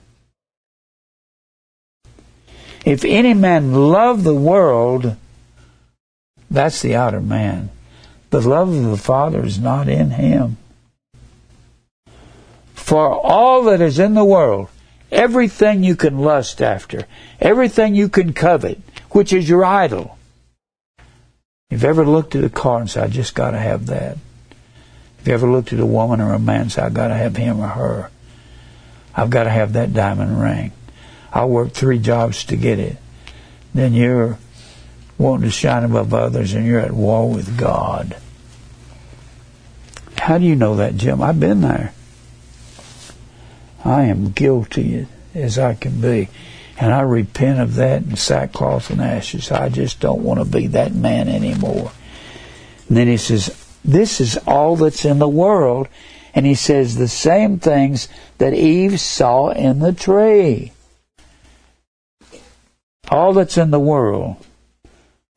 If any man love the world, that's the outer man. The love of the Father is not in him. For all that is in the world, Everything you can lust after, everything you can covet, which is your idol. If you ever looked at a car and said, I just got to have that. If you ever looked at a woman or a man and said, I've got to have him or her. I've got to have that diamond ring. I worked three jobs to get it. Then you're wanting to shine above others and you're at war with God. How do you know that, Jim? I've been there. I am guilty as I can be. And I repent of that in sackcloth and ashes. I just don't want to be that man anymore. And then he says, This is all that's in the world. And he says the same things that Eve saw in the tree. All that's in the world.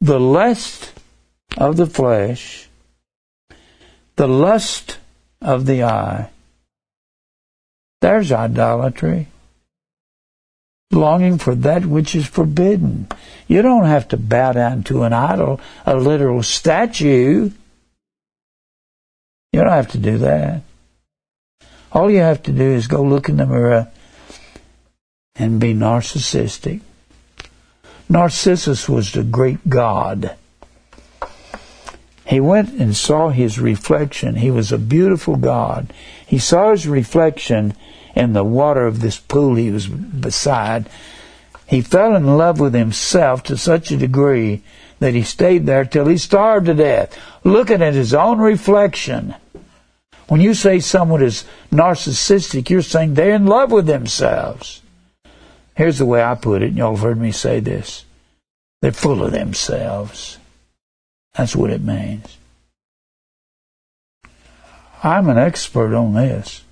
The lust of the flesh, the lust of the eye. There's idolatry longing for that which is forbidden. You don't have to bow down to an idol, a literal statue. You don't have to do that. All you have to do is go look in the mirror and be narcissistic. Narcissus was the great god. He went and saw his reflection. He was a beautiful god. He saw his reflection in the water of this pool he was beside, he fell in love with himself to such a degree that he stayed there till he starved to death, looking at his own reflection. When you say someone is narcissistic, you're saying they're in love with themselves. Here's the way I put it, and y'all have heard me say this. They're full of themselves. That's what it means. I'm an expert on this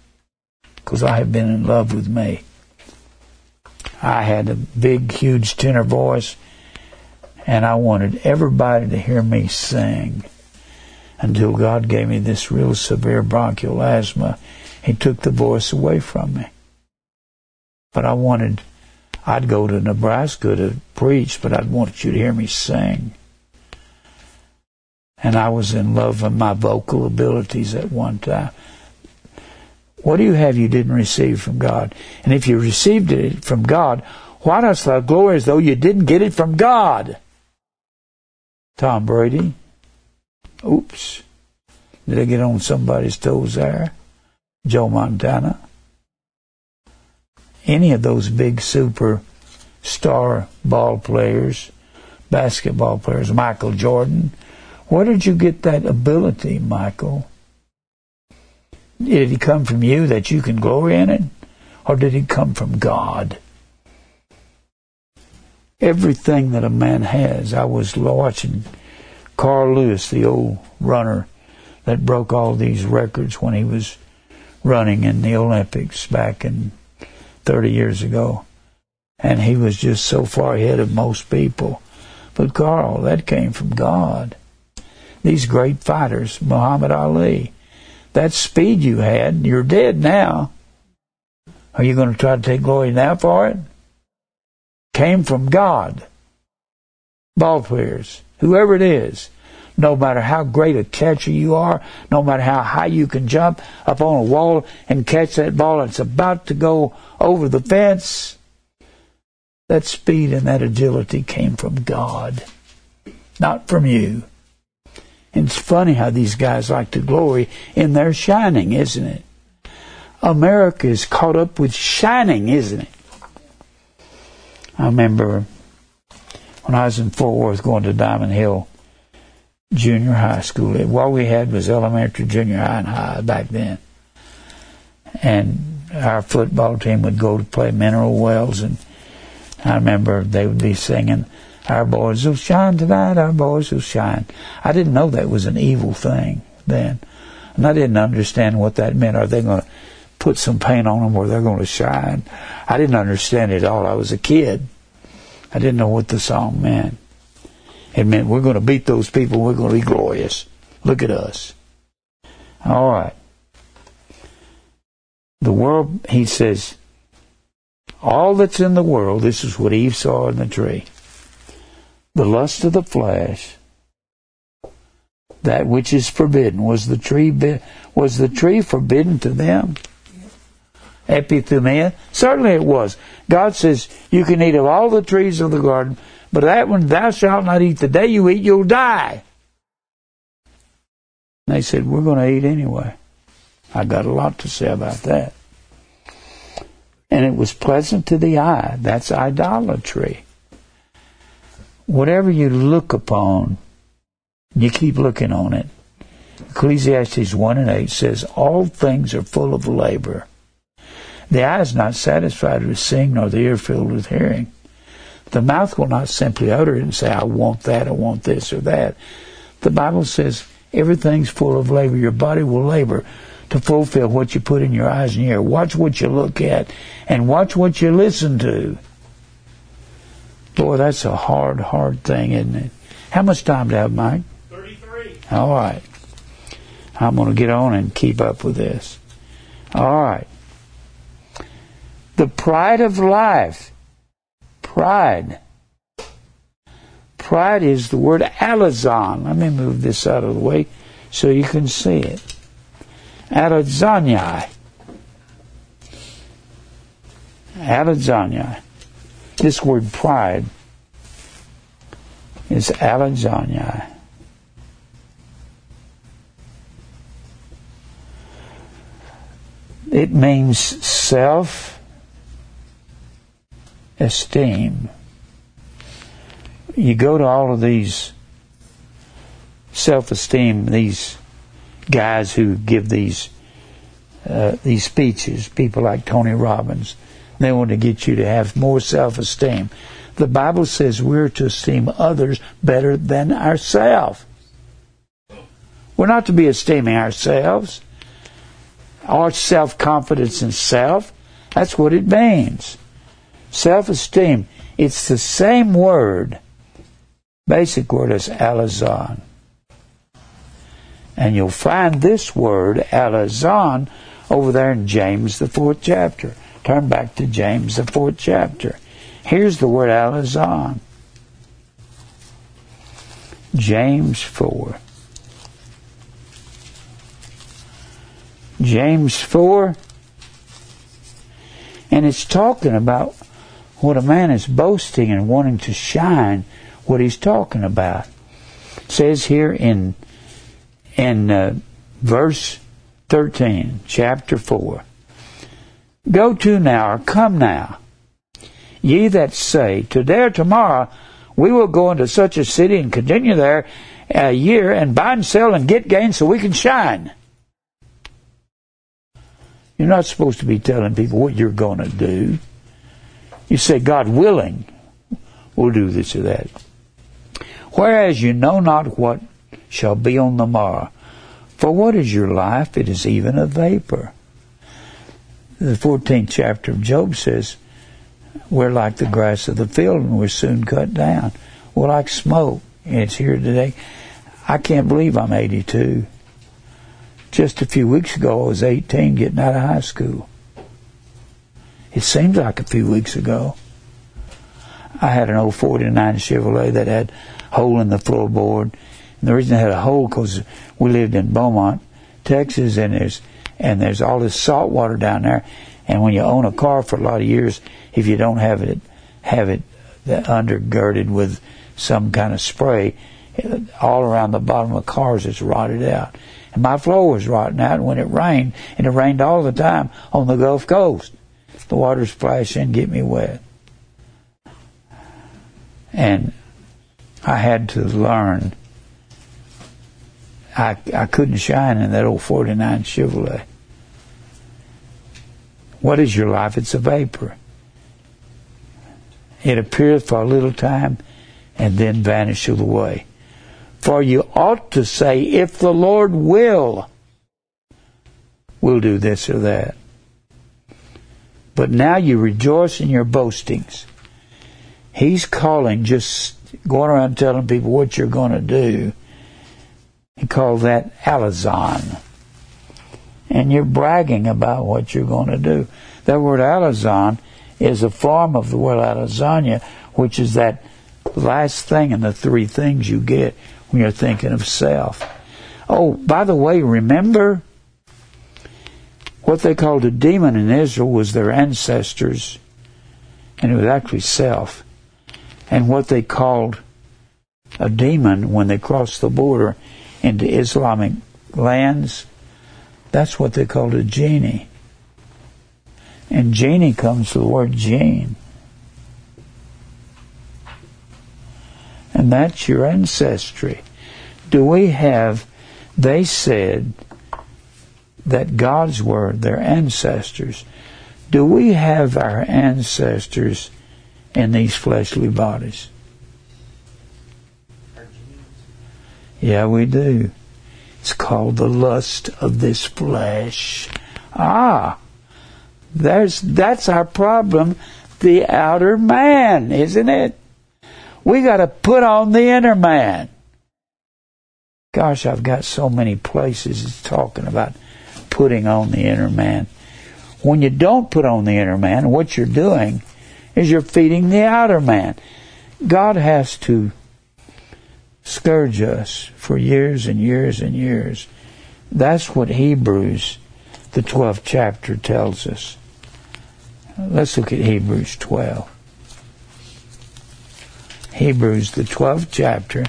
because I have been in love with me. I had a big, huge tenor voice, and I wanted everybody to hear me sing until God gave me this real severe bronchial asthma. He took the voice away from me. But I wanted, I'd go to Nebraska to preach, but I'd want you to hear me sing. And I was in love with my vocal abilities at one time. What do you have you didn't receive from God? And if you received it from God, why dost thou glory as though you didn't get it from God? Tom Brady. Oops. Did I get on somebody's toes there? Joe Montana. Any of those big super star ball players, basketball players, Michael Jordan. Where did you get that ability, Michael? Did it come from you that you can glory in it? Or did it come from God? Everything that a man has. I was watching Carl Lewis, the old runner that broke all these records when he was running in the Olympics back in 30 years ago. And he was just so far ahead of most people. But Carl, that came from God. These great fighters, Muhammad Ali, that speed you had, you're dead now. Are you going to try to take glory now for it? Came from God. Ball players, whoever it is, no matter how great a catcher you are, no matter how high you can jump up on a wall and catch that ball, it's about to go over the fence. That speed and that agility came from God, not from you. It's funny how these guys like to glory in their shining, isn't it? America is caught up with shining, isn't it? I remember when I was in Fort Worth going to Diamond Hill Junior High School. What we had was elementary, junior high, and high back then. And our football team would go to play Mineral Wells, and I remember they would be singing our boys will shine tonight, our boys will shine. I didn't know that was an evil thing then. And I didn't understand what that meant. Are they going to put some paint on them or they're going to shine? I didn't understand it all. I was a kid. I didn't know what the song meant. It meant we're going to beat those people. We're going to be glorious. Look at us. All right. The world, he says, all that's in the world, this is what Eve saw in the tree the lust of the flesh, that which is forbidden. Was the tree was the tree forbidden to them? Epithumia? Certainly it was. God says you can eat of all the trees of the garden, but that one thou shalt not eat. The day you eat, you'll die. And they said, We're going to eat anyway. I got a lot to say about that. And it was pleasant to the eye. That's idolatry whatever you look upon, you keep looking on it. Ecclesiastes 1 and 8 says, All things are full of labor. The eye is not satisfied with seeing, nor the ear filled with hearing. The mouth will not simply utter it and say, I want that, I want this or that. The Bible says everything's full of labor. Your body will labor to fulfill what you put in your eyes and ear. Watch what you look at and watch what you listen to. Boy, that's a hard, hard thing, isn't it? How much time do I have, Mike? 33. All right. I'm going to get on and keep up with this. All right. The pride of life. Pride. Pride is the word alazon. Let me move this out of the way so you can see it. Alazaniai. Alazaniai. This word pride is alazaniai. It means self esteem. You go to all of these self esteem, these guys who give these uh, these speeches, people like Tony Robbins, they want to get you to have more self esteem. The Bible says we're to esteem others better than ourselves. We're not to be esteeming ourselves our self confidence in self. That's what it means. Self esteem. It's the same word, basic word as alazon. And you'll find this word, alazon, over there in James, the fourth chapter. Turn back to James, the fourth chapter. Here's the word alazon. James 4. James 4. And it's talking about what a man is boasting and wanting to shine, what he's talking about. It says here in in uh, verse 13, chapter 4. Go to now, or come now, ye that say, Today or tomorrow we will go into such a city and continue there a year and buy and sell and get gain so we can shine. You're not supposed to be telling people what you're going to do. You say, God willing, we'll do this or that. Whereas you know not what shall be on the morrow. For what is your life? It is even a vapor. The 14th chapter of Job says, We're like the grass of the field and we're soon cut down. We're like smoke. And it's here today. I can't believe I'm 82. Just a few weeks ago, I was 18 getting out of high school. It seems like a few weeks ago. I had an old 49 Chevrolet that had a hole in the floorboard. And the reason it had a hole because we lived in Beaumont, Texas, and there's and there's all this salt water down there. And when you own a car for a lot of years, if you don't have it have it undergirded with some kind of spray, all around the bottom of cars it's rotted out and my floor was rotting out. When it rained, and it rained all the time on the Gulf Coast, the water splashed in, get me wet. And I had to learn. I I couldn't shine in that old '49 Chevrolet. What is your life? It's a vapor. It appeareth for a little time and then vanisheth away. For you ought to say, if the Lord will, we'll do this or that. But now you rejoice in your boastings. He's calling just going around telling people what you're going to do. He called that alazon. And you're bragging about what you're going to do. That word alazan is a form of the word alazania, which is that last thing in the three things you get when you're thinking of self. Oh, by the way, remember what they called a demon in Israel was their ancestors, and it was actually self. And what they called a demon when they crossed the border into Islamic lands, that's what they called a genie. And genie comes from the word jinn. and that's your ancestry. Do we have, they said that God's Word, their ancestors, do we have our ancestors in these fleshly bodies. Yeah, we do. It's called the lust of this flesh. Ah, there's, that's our problem, the outer man, isn't it? We gotta put on the inner man. Gosh, I've got so many places it's talking about putting on the inner man. When you don't put on the inner man, what you're doing is you're feeding the outer man. God has to scourge us for years and years and years. That's what Hebrews, the 12th chapter, tells us. Let's look at Hebrews 12. Hebrews, the 12th chapter.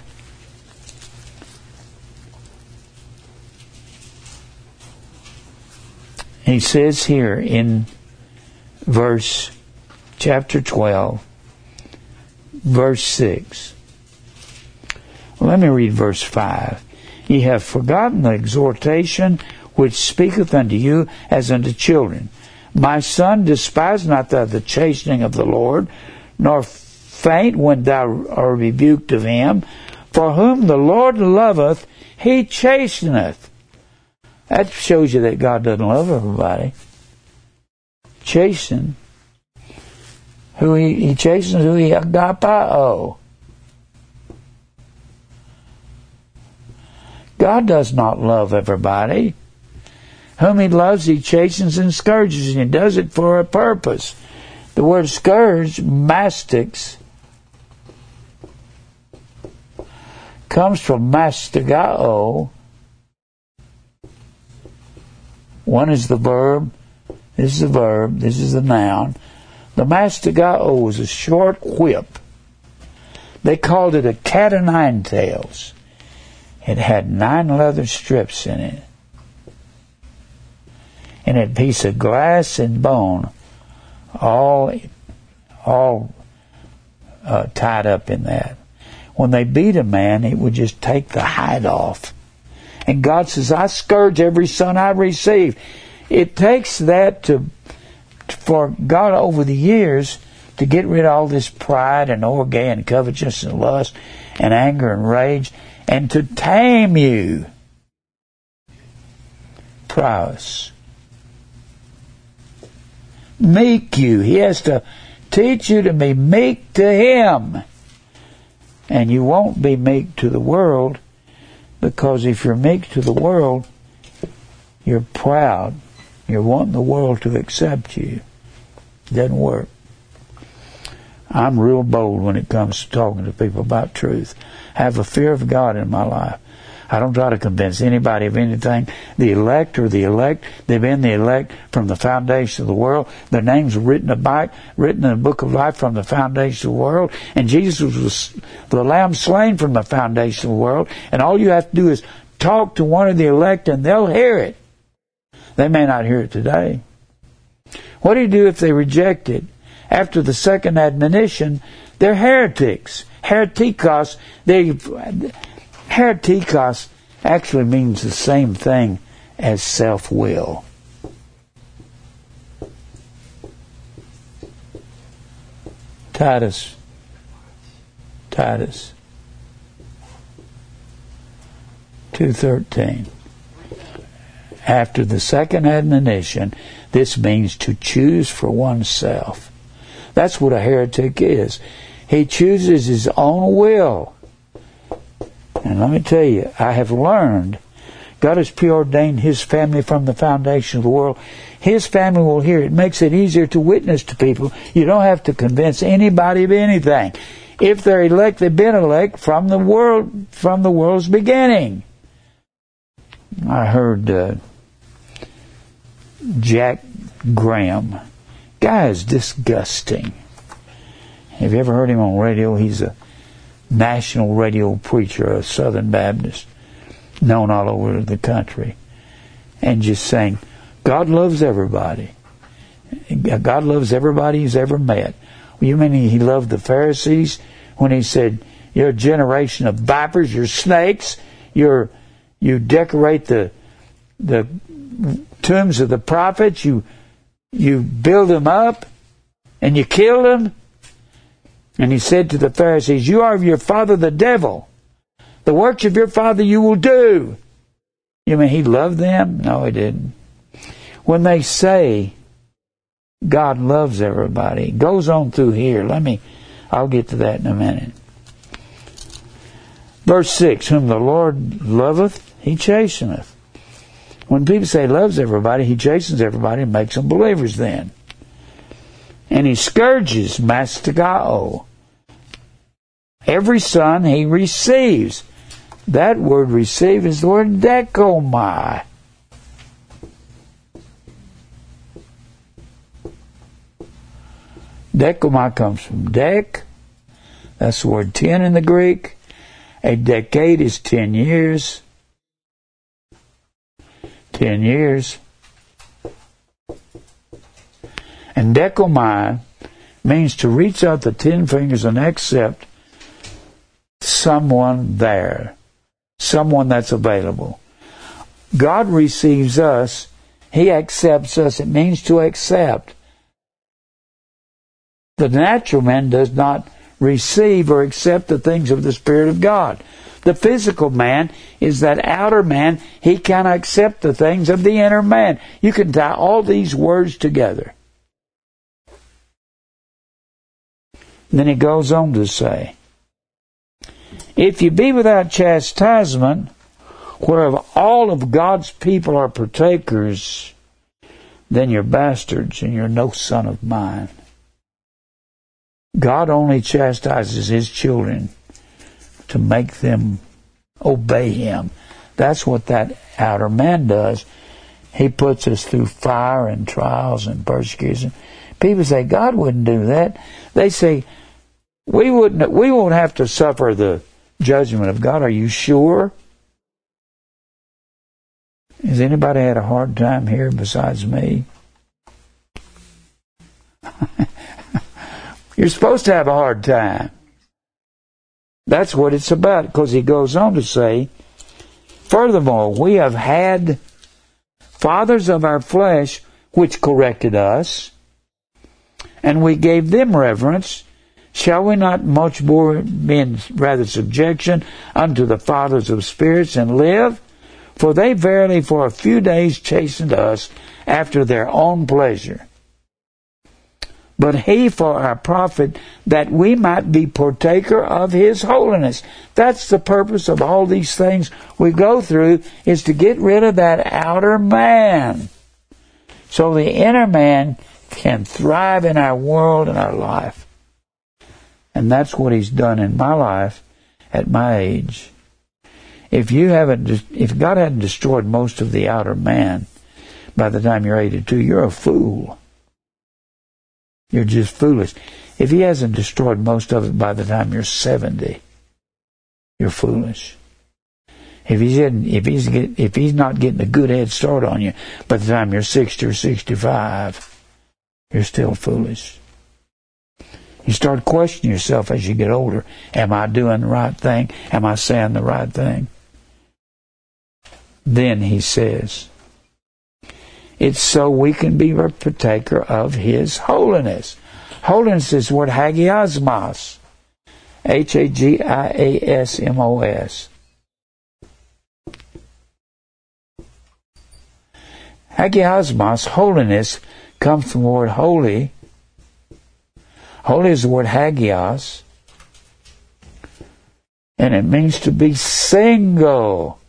He says here in verse chapter 12, verse 6. Let me read verse 5. Ye have forgotten the exhortation which speaketh unto you as unto children. My son, despise not thou the chastening of the Lord, nor faint when thou art rebuked of him. For whom the Lord loveth, he chasteneth. That shows you that God doesn't love everybody. Chasten. Who he, he chastens who he agapao. God does not love everybody. Whom he loves, he chastens and scourges, and he does it for a purpose. The word scourge, mastix, comes from mastigao. One is the verb, this is the verb, this is the noun. The mastigao was a short whip. They called it a cat o' nine tails. It had nine leather strips in it and a piece of glass and bone, all, all uh, tied up in that. When they beat a man, it would just take the hide off. And God says, I scourge every son I receive. It takes that to, for God over the years to get rid of all this pride and orgy and covetousness and lust and anger and rage and to tame you. Prowess meek you. He has to teach you to be meek to Him. And you won't be meek to the world because if you're meek to the world, you're proud. You're wanting the world to accept you. Doesn't work. I'm real bold when it comes to talking to people about truth. Have a fear of God in my life. I don't try to convince anybody of anything. The elect or the elect. They've been the elect from the foundation of the world. Their names written about, written in the book of life from the foundation of the world. And Jesus was the lamb slain from the foundation of the world. And all you have to do is talk to one of the elect and they'll hear it. They may not hear it today. What do you do if they reject it? After the second admonition, they're heretics. Heretikos, they Heretikos actually means the same thing as self will. Titus. Titus. 213. After the second admonition, this means to choose for oneself. That's what a heretic is. He chooses his own will and let me tell you, I have learned God has preordained His family from the foundation of the world. His family will hear. It makes it easier to witness to people. You don't have to convince anybody of anything. If they're elect, they've been elect from the world, from the world's beginning. I heard uh, Jack Graham. Guy is disgusting. Have you ever heard him on radio? He's a national radio preacher, a Southern Baptist, known all over the country, and just saying, God loves everybody. God loves everybody he's ever met. You mean he loved the Pharisees when he said, You're a generation of vipers, you're snakes, you're you decorate the the tombs of the prophets, you you build them up and you kill them. And he said to the Pharisees, You are of your father the devil. The works of your father you will do. You mean he loved them? No, he didn't. When they say God loves everybody, goes on through here. Let me, I'll get to that in a minute. Verse 6 Whom the Lord loveth, he chasteneth. When people say loves everybody, he chastens everybody and makes them believers then. And he scourges mastigao. Every son he receives. That word receive is the word dekomai. Dekomai comes from dek. That's the word ten in the Greek. A decade is ten years. Ten years. And dekomai means to reach out the ten fingers and accept someone there, someone that's available. God receives us, He accepts us. It means to accept. The natural man does not receive or accept the things of the Spirit of God. The physical man is that outer man. He cannot accept the things of the inner man. You can tie all these words together. Then he goes on to say, If you be without chastisement, whereof all of God's people are partakers, then you're bastards and you're no son of mine. God only chastises his children to make them obey him. That's what that outer man does. He puts us through fire and trials and persecution. People say God wouldn't do that. They say we wouldn't we won't have to suffer the judgment of God. Are you sure? Has anybody had a hard time here besides me? [laughs] You're supposed to have a hard time. That's what it's about, because he goes on to say, Furthermore, we have had fathers of our flesh which corrected us, and we gave them reverence. Shall we not much more be in rather subjection unto the fathers of spirits and live? For they verily for a few days chastened us after their own pleasure but he for our profit, that we might be partaker of his holiness. That's the purpose of all these things we go through, is to get rid of that outer man. So the inner man can thrive in our world and our life. And that's what he's done in my life at my age. If you haven't, if God hadn't destroyed most of the outer man by the time you're 82, you're a fool. You're just foolish. If he hasn't destroyed most of it by the time you're 70, you're foolish. If he's getting, if he's get, if he's not getting a good head start on you by the time you're 60 or 65, you're still foolish. You start questioning yourself as you get older. Am I doing the right thing? Am I saying the right thing? Then he says, it's so we can be a partaker of His holiness. Holiness is what hagiasmos. H A G I A S M O S. Hagiasmos, holiness, comes from the word holy. Holy is the word hagios. And it means to be single.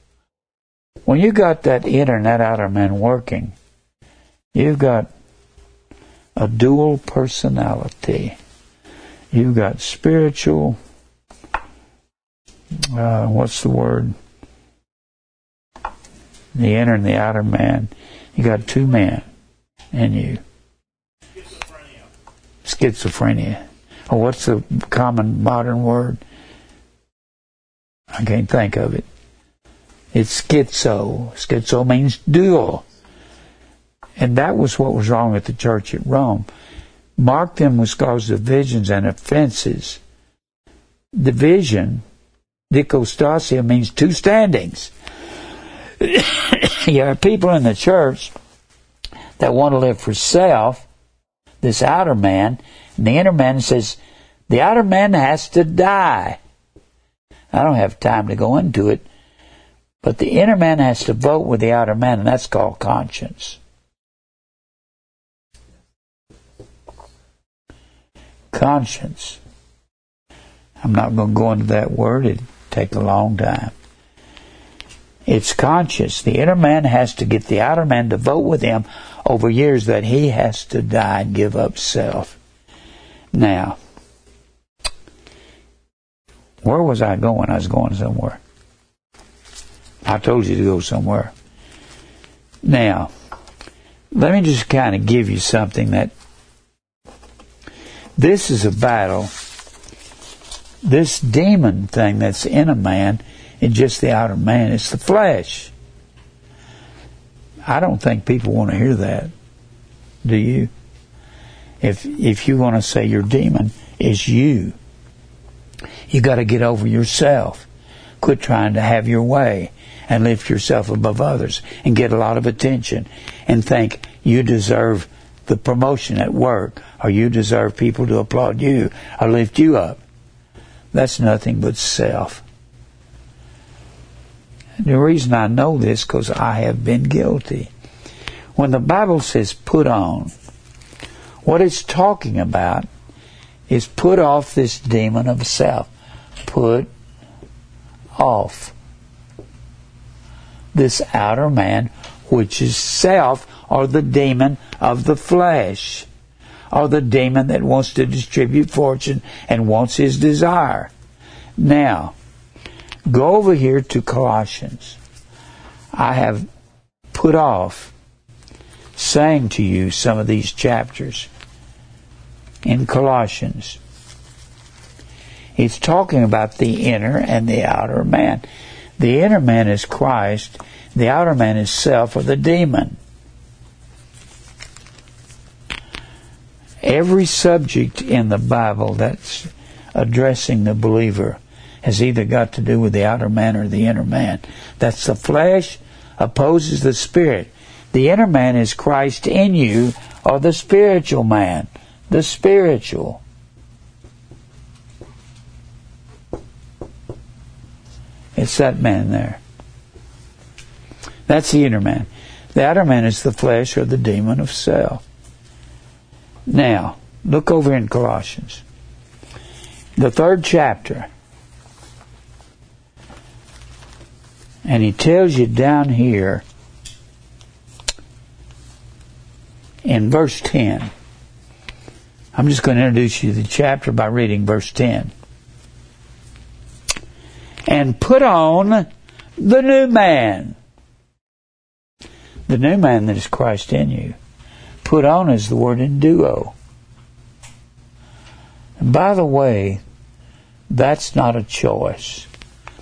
When you got that inner and that outer man working, You've got a dual personality. You've got spiritual, uh, what's the word? The inner and the outer man. You got two men in you. Schizophrenia. Oh, what's the common modern word? I can't think of it. It's schizo. Schizo means dual. And that was what was wrong with the church at Rome. Mark them was caused divisions and offenses. Division, dichostasia, means two standings. [coughs] you have people in the church that want to live for self, this outer man, and the inner man says, The outer man has to die. I don't have time to go into it, but the inner man has to vote with the outer man, and that's called conscience. Conscience. I'm not going to go into that word. It'd take a long time. It's conscious. The inner man has to get the outer man to vote with him over years that he has to die and give up self. Now, where was I going? I was going somewhere. I told you to go somewhere. Now, let me just kind of give you something that this is a battle. This demon thing that's in a man is just the outer man. It's the flesh. I don't think people want to hear that. Do you? If if you want to say your demon is you, you got to get over yourself. Quit trying to have your way and lift yourself above others and get a lot of attention and think you deserve the promotion at work or you deserve people to applaud you or lift you up. That's nothing but self. The reason I know this because I have been guilty. When the Bible says put on, what it's talking about is put off this demon of self. Put off this outer man, which is self, or the demon of the flesh, or the demon that wants to distribute fortune and wants his desire. Now, go over here to Colossians. I have put off saying to you some of these chapters in Colossians. He's talking about the inner and the outer man. The inner man is Christ, the outer man is self or the demon. Every subject in the Bible that's addressing the believer has either got to do with the outer man or the inner man. That's the flesh opposes the spirit. The inner man is Christ in you, or the spiritual man. The spiritual. It's that man there. That's the inner man. The outer man is the flesh or the demon of self. Now, look over in Colossians. The third chapter. And he tells you down here in verse 10. I'm just going to introduce you to the chapter by reading verse 10 and put on the new man. The new man that is Christ in you. Put on is the word enduo. And by the way, that's not a choice.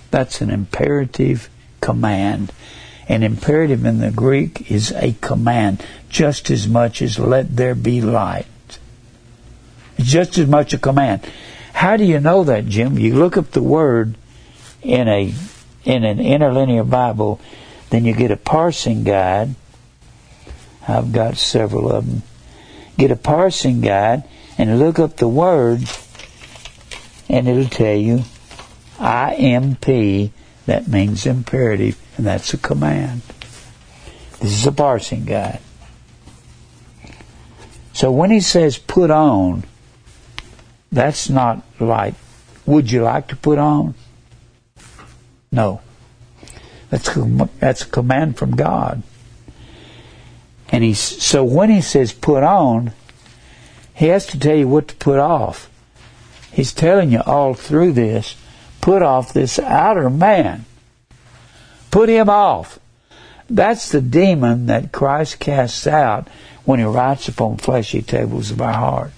That's an imperative command. An imperative in the Greek is a command, just as much as let there be light. It's just as much a command. How do you know that, Jim? You look up the word in a in an interlinear Bible, then you get a parsing guide. I've got several of them. Get a parsing guide and look up the word, and it'll tell you IMP. That means imperative, and that's a command. This is a parsing guide. So when he says put on, that's not like, would you like to put on? No. That's that's a command from God. And he's, so when he says put on, he has to tell you what to put off. He's telling you all through this, put off this outer man. Put him off. That's the demon that Christ casts out when he writes upon fleshy tables of our heart.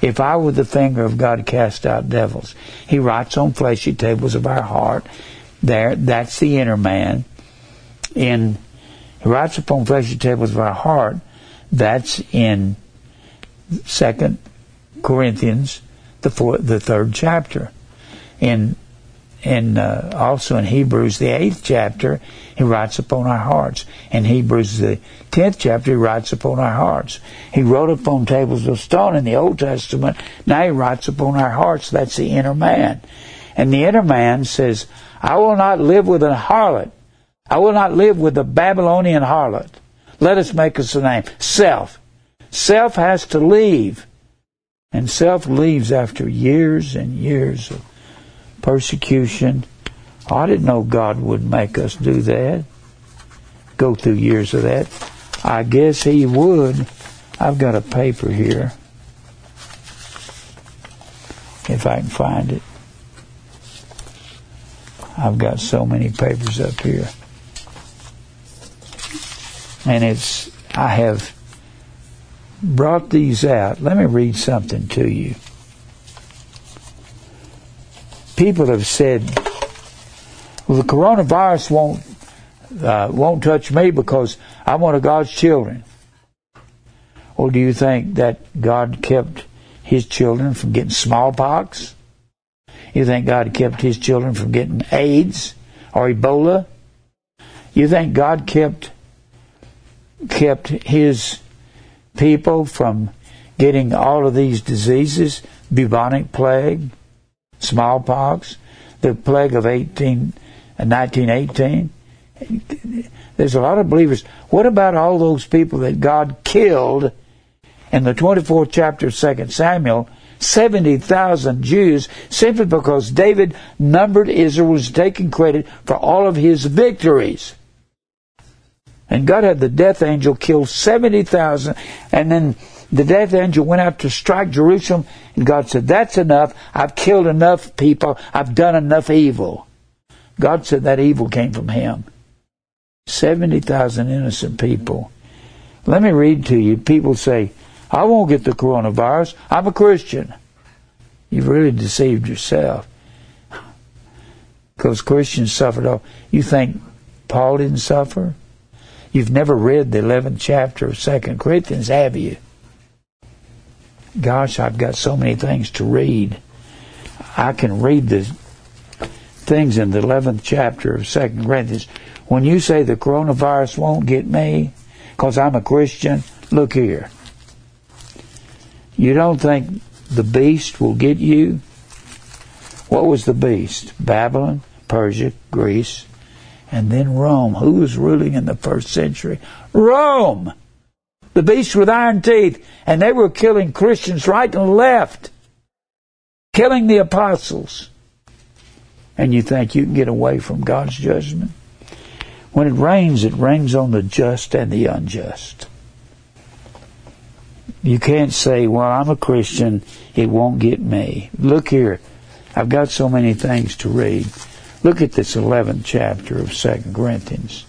If I were the finger of God cast out devils, he writes on fleshy tables of our heart there. That's the inner man. In he writes upon fleshy tables of our heart. That's in Second Corinthians, the fourth, the third chapter. In uh, also in Hebrews the eighth chapter, he writes upon our hearts. In Hebrews the tenth chapter, he writes upon our hearts. He wrote upon tables of stone in the Old Testament. Now he writes upon our hearts. That's the inner man. And the inner man says, "I will not live with a harlot. I will not live with a Babylonian harlot. Let us make us a name. Self. Self has to leave." And self leaves after years and years of persecution. I didn't know God would make us do that, go through years of that. I guess He would. I've got a paper here, if I can find it. I've got so many papers up here. And it's, I have brought these out. Let me read something to you people have said, well, the coronavirus won't uh, won't touch me because I'm one of God's children. Or do you think that God kept His children from getting smallpox? You think God kept His children from getting AIDS or Ebola? You think God kept kept His people from getting all of these diseases, bubonic plague, smallpox, the plague of 18, 1918. Uh, There's a lot of believers. What about all those people that God killed in the 24th chapter of 2 Samuel? 70,000 Jews simply because David numbered Israel was taking credit for all of his victories. And God had the death angel kill 70,000 and then the death angel went out to strike Jerusalem, and God said, That's enough. I've killed enough people. I've done enough evil. God said that evil came from Him. 70,000 innocent people. Let me read to you. People say, I won't get the coronavirus. I'm a Christian. You've really deceived yourself. Because Christians suffered all. You think Paul didn't suffer? You've never read the 11th chapter of 2 Corinthians, have you? Gosh, I've got so many things to read. I can read the things in the 11th chapter of 2 Corinthians. When you say the coronavirus won't get me because I'm a Christian, look here. You don't think the beast will get you? What was the beast? Babylon, Persia, Greece, and then Rome. Who was ruling in the first century? Rome! The beast with iron teeth, and they were killing Christians right and left, killing the apostles. And you think you can get away from God's judgment? When it rains, it rains on the just and the unjust. You can't say, well, I'm a Christian, it won't get me. Look here, I've got so many things to read. Look at this 11th chapter of 2 Corinthians.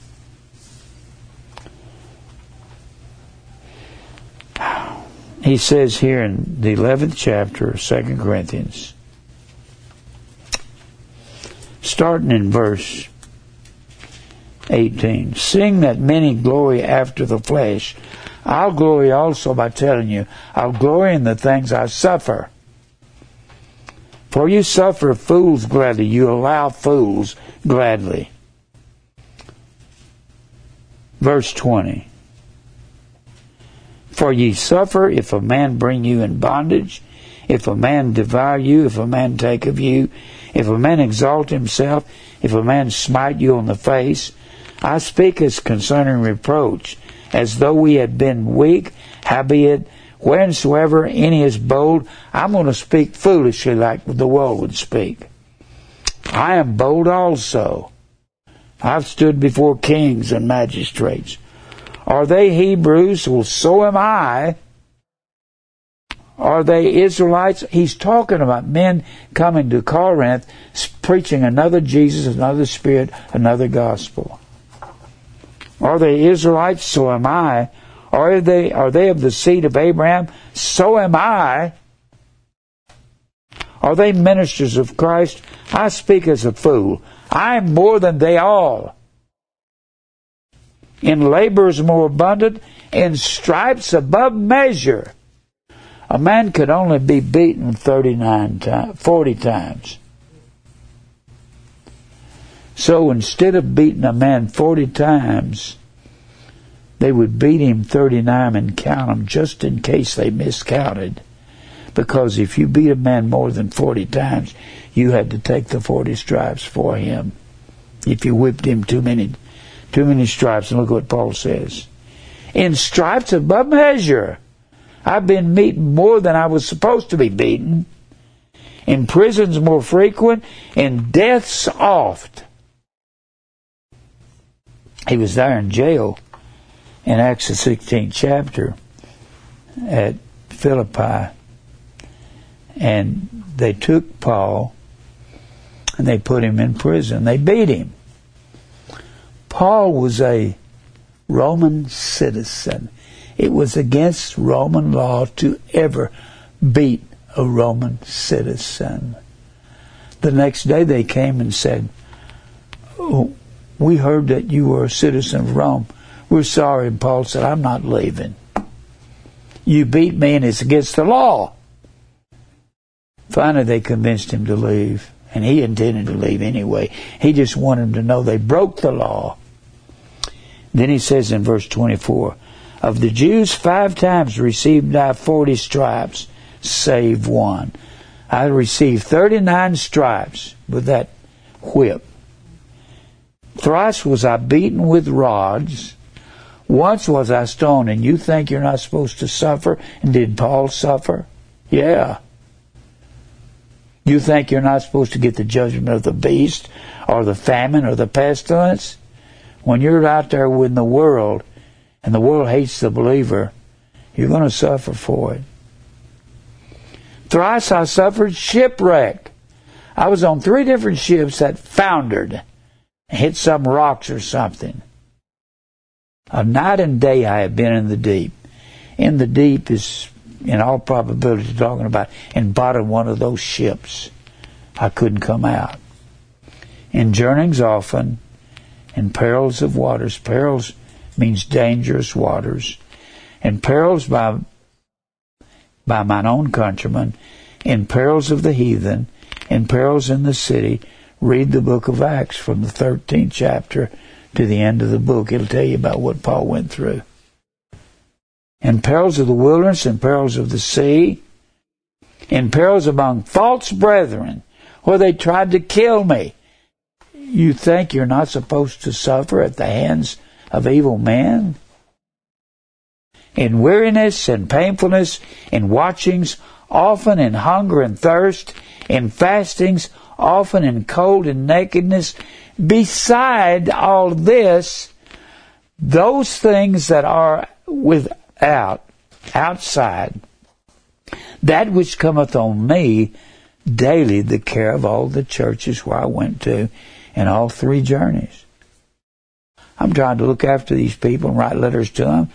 He says here in the 11th chapter of 2 Corinthians, starting in verse 18, seeing that many glory after the flesh, I'll glory also by telling you, I'll glory in the things I suffer. For you suffer fools gladly, you allow fools gladly. Verse 20. For ye suffer if a man bring you in bondage, if a man devour you, if a man take of you, if a man exalt himself, if a man smite you on the face. I speak as concerning reproach, as though we had been weak, howbeit whensoever any is bold, I'm going to speak foolishly like the world would speak. I am bold also. I've stood before kings and magistrates. Are they Hebrews? Well, so am I. Are they Israelites? He's talking about men coming to Corinth preaching another Jesus, another Spirit, another gospel. Are they Israelites? So am I. Are they, are they of the seed of Abraham? So am I. Are they ministers of Christ? I speak as a fool. I am more than they all in labors more abundant, in stripes above measure. A man could only be beaten 39 times, 40 times. So instead of beating a man 40 times, they would beat him 39 and count them just in case they miscounted. Because if you beat a man more than 40 times, you had to take the 40 stripes for him. If you whipped him too many, too many stripes, and look what Paul says. In stripes above measure, I've been beaten more than I was supposed to be beaten. In prisons more frequent, in deaths oft. He was there in jail in Acts the 16th chapter at Philippi. And they took Paul and they put him in prison. They beat him. Paul was a Roman citizen. It was against Roman law to ever beat a Roman citizen. The next day they came and said, oh, We heard that you were a citizen of Rome. We're sorry. And Paul said, I'm not leaving. You beat me and it's against the law. Finally, they convinced him to leave. And he intended to leave anyway. He just wanted them to know they broke the law. Then he says in verse 24, Of the Jews, five times received I forty stripes, save one. I received 39 stripes with that whip. Thrice was I beaten with rods. Once was I stoned, and you think you're not supposed to suffer? And did Paul suffer? Yeah. You think you're not supposed to get the judgment of the beast or the famine or the pestilence? When you're out there with the world and the world hates the believer, you're going to suffer for it. Thrice I suffered shipwreck. I was on three different ships that foundered, hit some rocks or something. A night and day I have been in the deep. In the deep is, in all probability, talking about in bottom one of those ships. I couldn't come out. In journeyings often, in perils of waters. Perils means dangerous waters. In perils by by mine own countrymen, in perils of the heathen, in perils in the city. Read the book of Acts from the 13th chapter to the end of the book. It'll tell you about what Paul went through. In perils of the wilderness, in perils of the sea, in perils among false brethren, where they tried to kill me. You think you're not supposed to suffer at the hands of evil men? In weariness and painfulness, in watchings, often in hunger and thirst, in fastings, often in cold and nakedness, beside all this, those things that are without, outside, that which cometh on me daily, the care of all the churches where I went to in all three journeys. I'm trying to look after these people and write letters to them.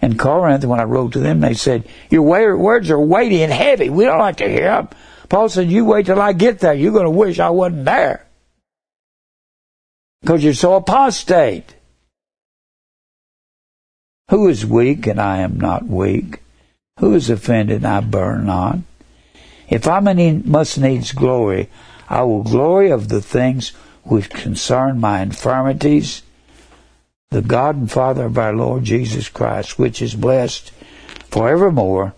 And Corinth, when I wrote to them, they said, Your words are weighty and heavy. We don't like to hear them. Paul said, You wait till I get there. You're going to wish I wasn't there because you're so apostate. Who is weak and I am not weak? Who is offended and I burn not? If I must needs glory, I will glory of the things which concern my infirmities. The God and Father of our Lord Jesus Christ, which is blessed forevermore,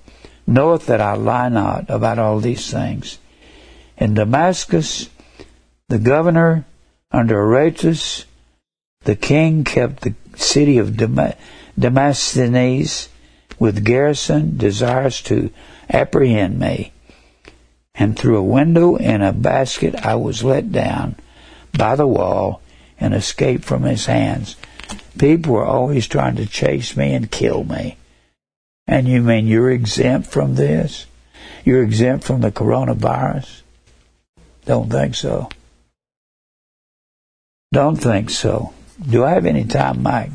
knoweth that I lie not about all these things. In Damascus, the governor under Aretas, the king kept the city of Damascus with garrison, desirous to apprehend me. And through a window in a basket I was let down by the wall and escaped from his hands. People were always trying to chase me and kill me. And you mean you're exempt from this? You're exempt from the coronavirus? Don't think so. Don't think so. Do I have any time, Mike?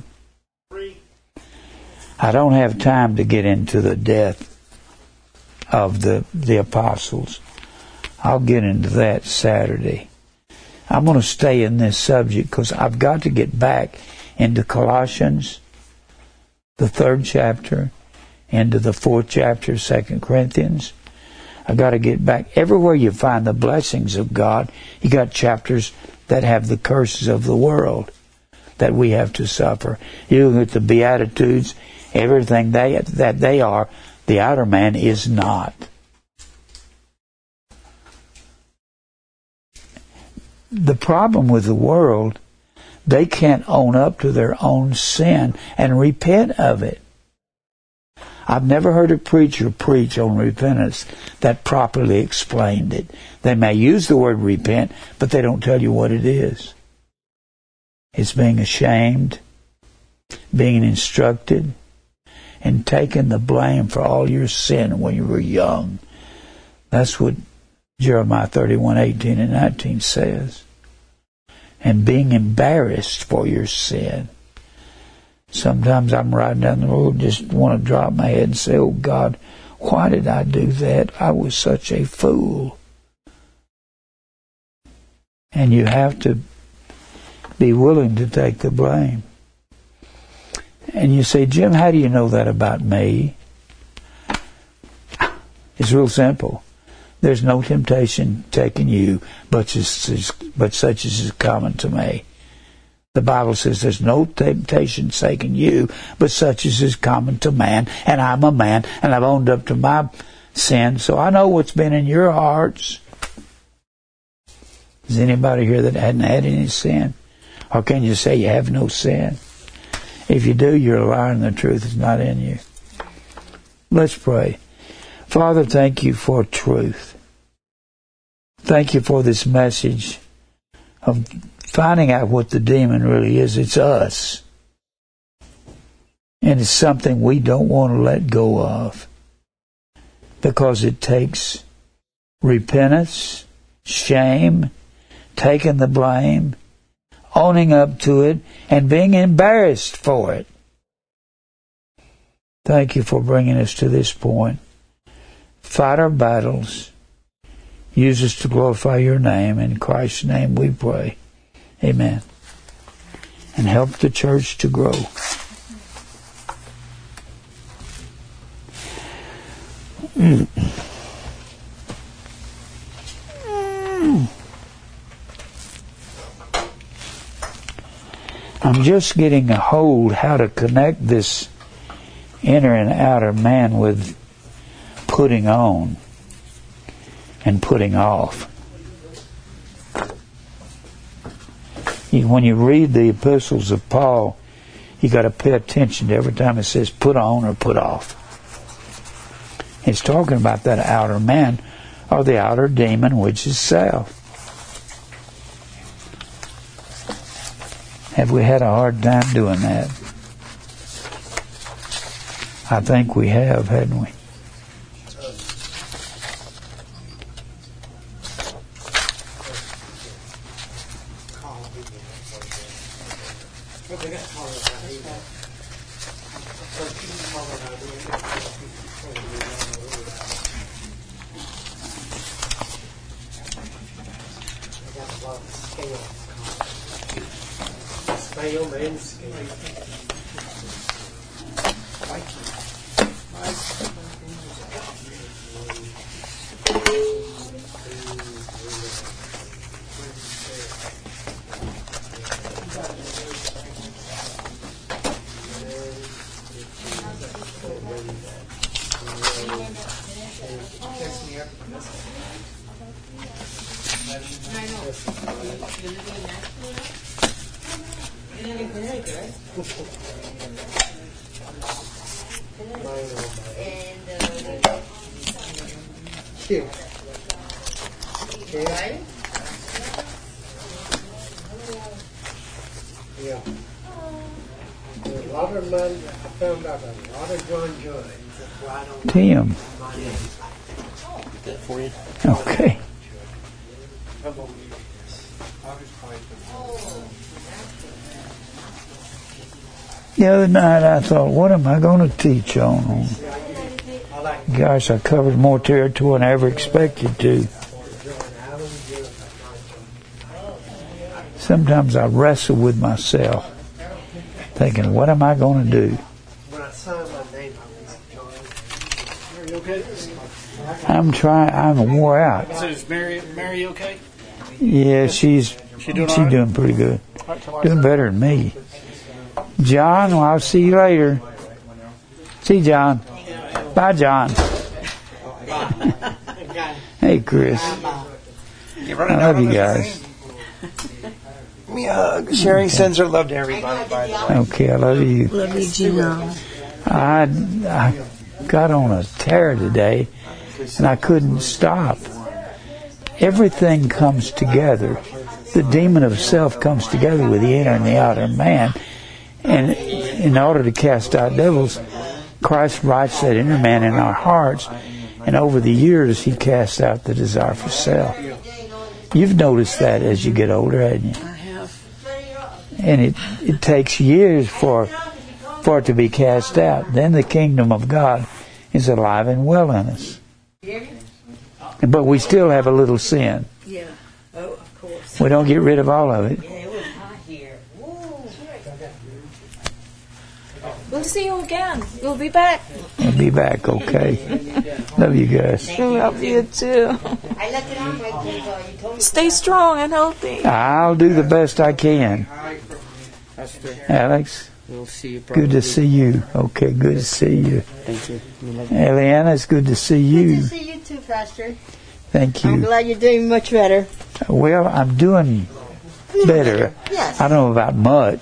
I don't have time to get into the death of the, the apostles. I'll get into that Saturday. I'm going to stay in this subject because I've got to get back into Colossians, the third chapter, into the fourth chapter, of Second Corinthians. I've got to get back everywhere you find the blessings of God. You got chapters that have the curses of the world that we have to suffer. You look at the Beatitudes, everything they, that they are, the outer man is not. The problem with the world, they can't own up to their own sin and repent of it. I've never heard a preacher preach on repentance that properly explained it. They may use the word repent, but they don't tell you what it is. It's being ashamed, being instructed, and taking the blame for all your sin when you were young. That's what Jeremiah 31, 18 and 19 says. And being embarrassed for your sin. Sometimes I'm riding down the road, just want to drop my head and say, Oh God, why did I do that? I was such a fool. And you have to be willing to take the blame. And you say, Jim, how do you know that about me? It's real simple. There's no temptation taking you, but, but such as is common to me. The Bible says there's no temptation taking you, but such as is common to man. And I'm a man, and I've owned up to my sin, so I know what's been in your hearts. Is anybody here that hadn't had any sin? Or can you say you have no sin? If you do, you're a liar and the truth is not in you. Let's pray. Father, thank you for truth. Thank you for this message of finding out what the demon really is. It's us. And it's something we don't want to let go of because it takes repentance, shame, taking the blame, owning up to it, and being embarrassed for it. Thank you for bringing us to this point. Fight our battles. Use us to glorify your name. In Christ's name we pray. Amen. And help the church to grow. I'm just getting a hold how to connect this inner and outer man with putting on and putting off. when you read the epistles of Paul, you got to pay attention to every time it says put on or put off. He's talking about that outer man or the outer demon, which is self. Have we had a hard time doing that? I think we have, hadn't we? Deus. The other night I thought, what am I going to teach on? Gosh, I covered more territory than I ever expected to. Sometimes I wrestle with myself, thinking, what am I going to do? I'm trying. I'm wore out. So is Mary, Mary okay? Yeah, she's She doing right? doing pretty good. All right, tell her I Doing better than me. John, well, I'll see you later. See you, John. Bye, John. hey, Chris. You I running love down you guys. Give me a hug. Sherry sends her love to everybody, by the way. Okay, I love you. Love you, Gino. I, I got on a tear today, and I couldn't stop. Everything comes together. The demon of self comes together with the inner and the outer man. And in order to cast out devils, Christ writes that inner man in our hearts. And over the years, he casts out the desire for self. You've noticed that as you get older, haven't you? I have. and it, it takes years for for it to be cast out. Then the kingdom of God is alive and well in us. But we still have a little sin. Yeah. Oh, of course. We don't get rid of all of it. We'll see you again. We'll be back. We'll be back, okay? Love you guys. Love you too. Stay strong and healthy. I'll do the best I can. Alex, We'll see you probably. good to see you. Okay, good to see you. Thank you. Eliana, it's good to see you. Good you. to see you too, Pastor. Thank you. I'm you. glad you're doing much better. Well, I'm doing better. Yes. I don't know about much.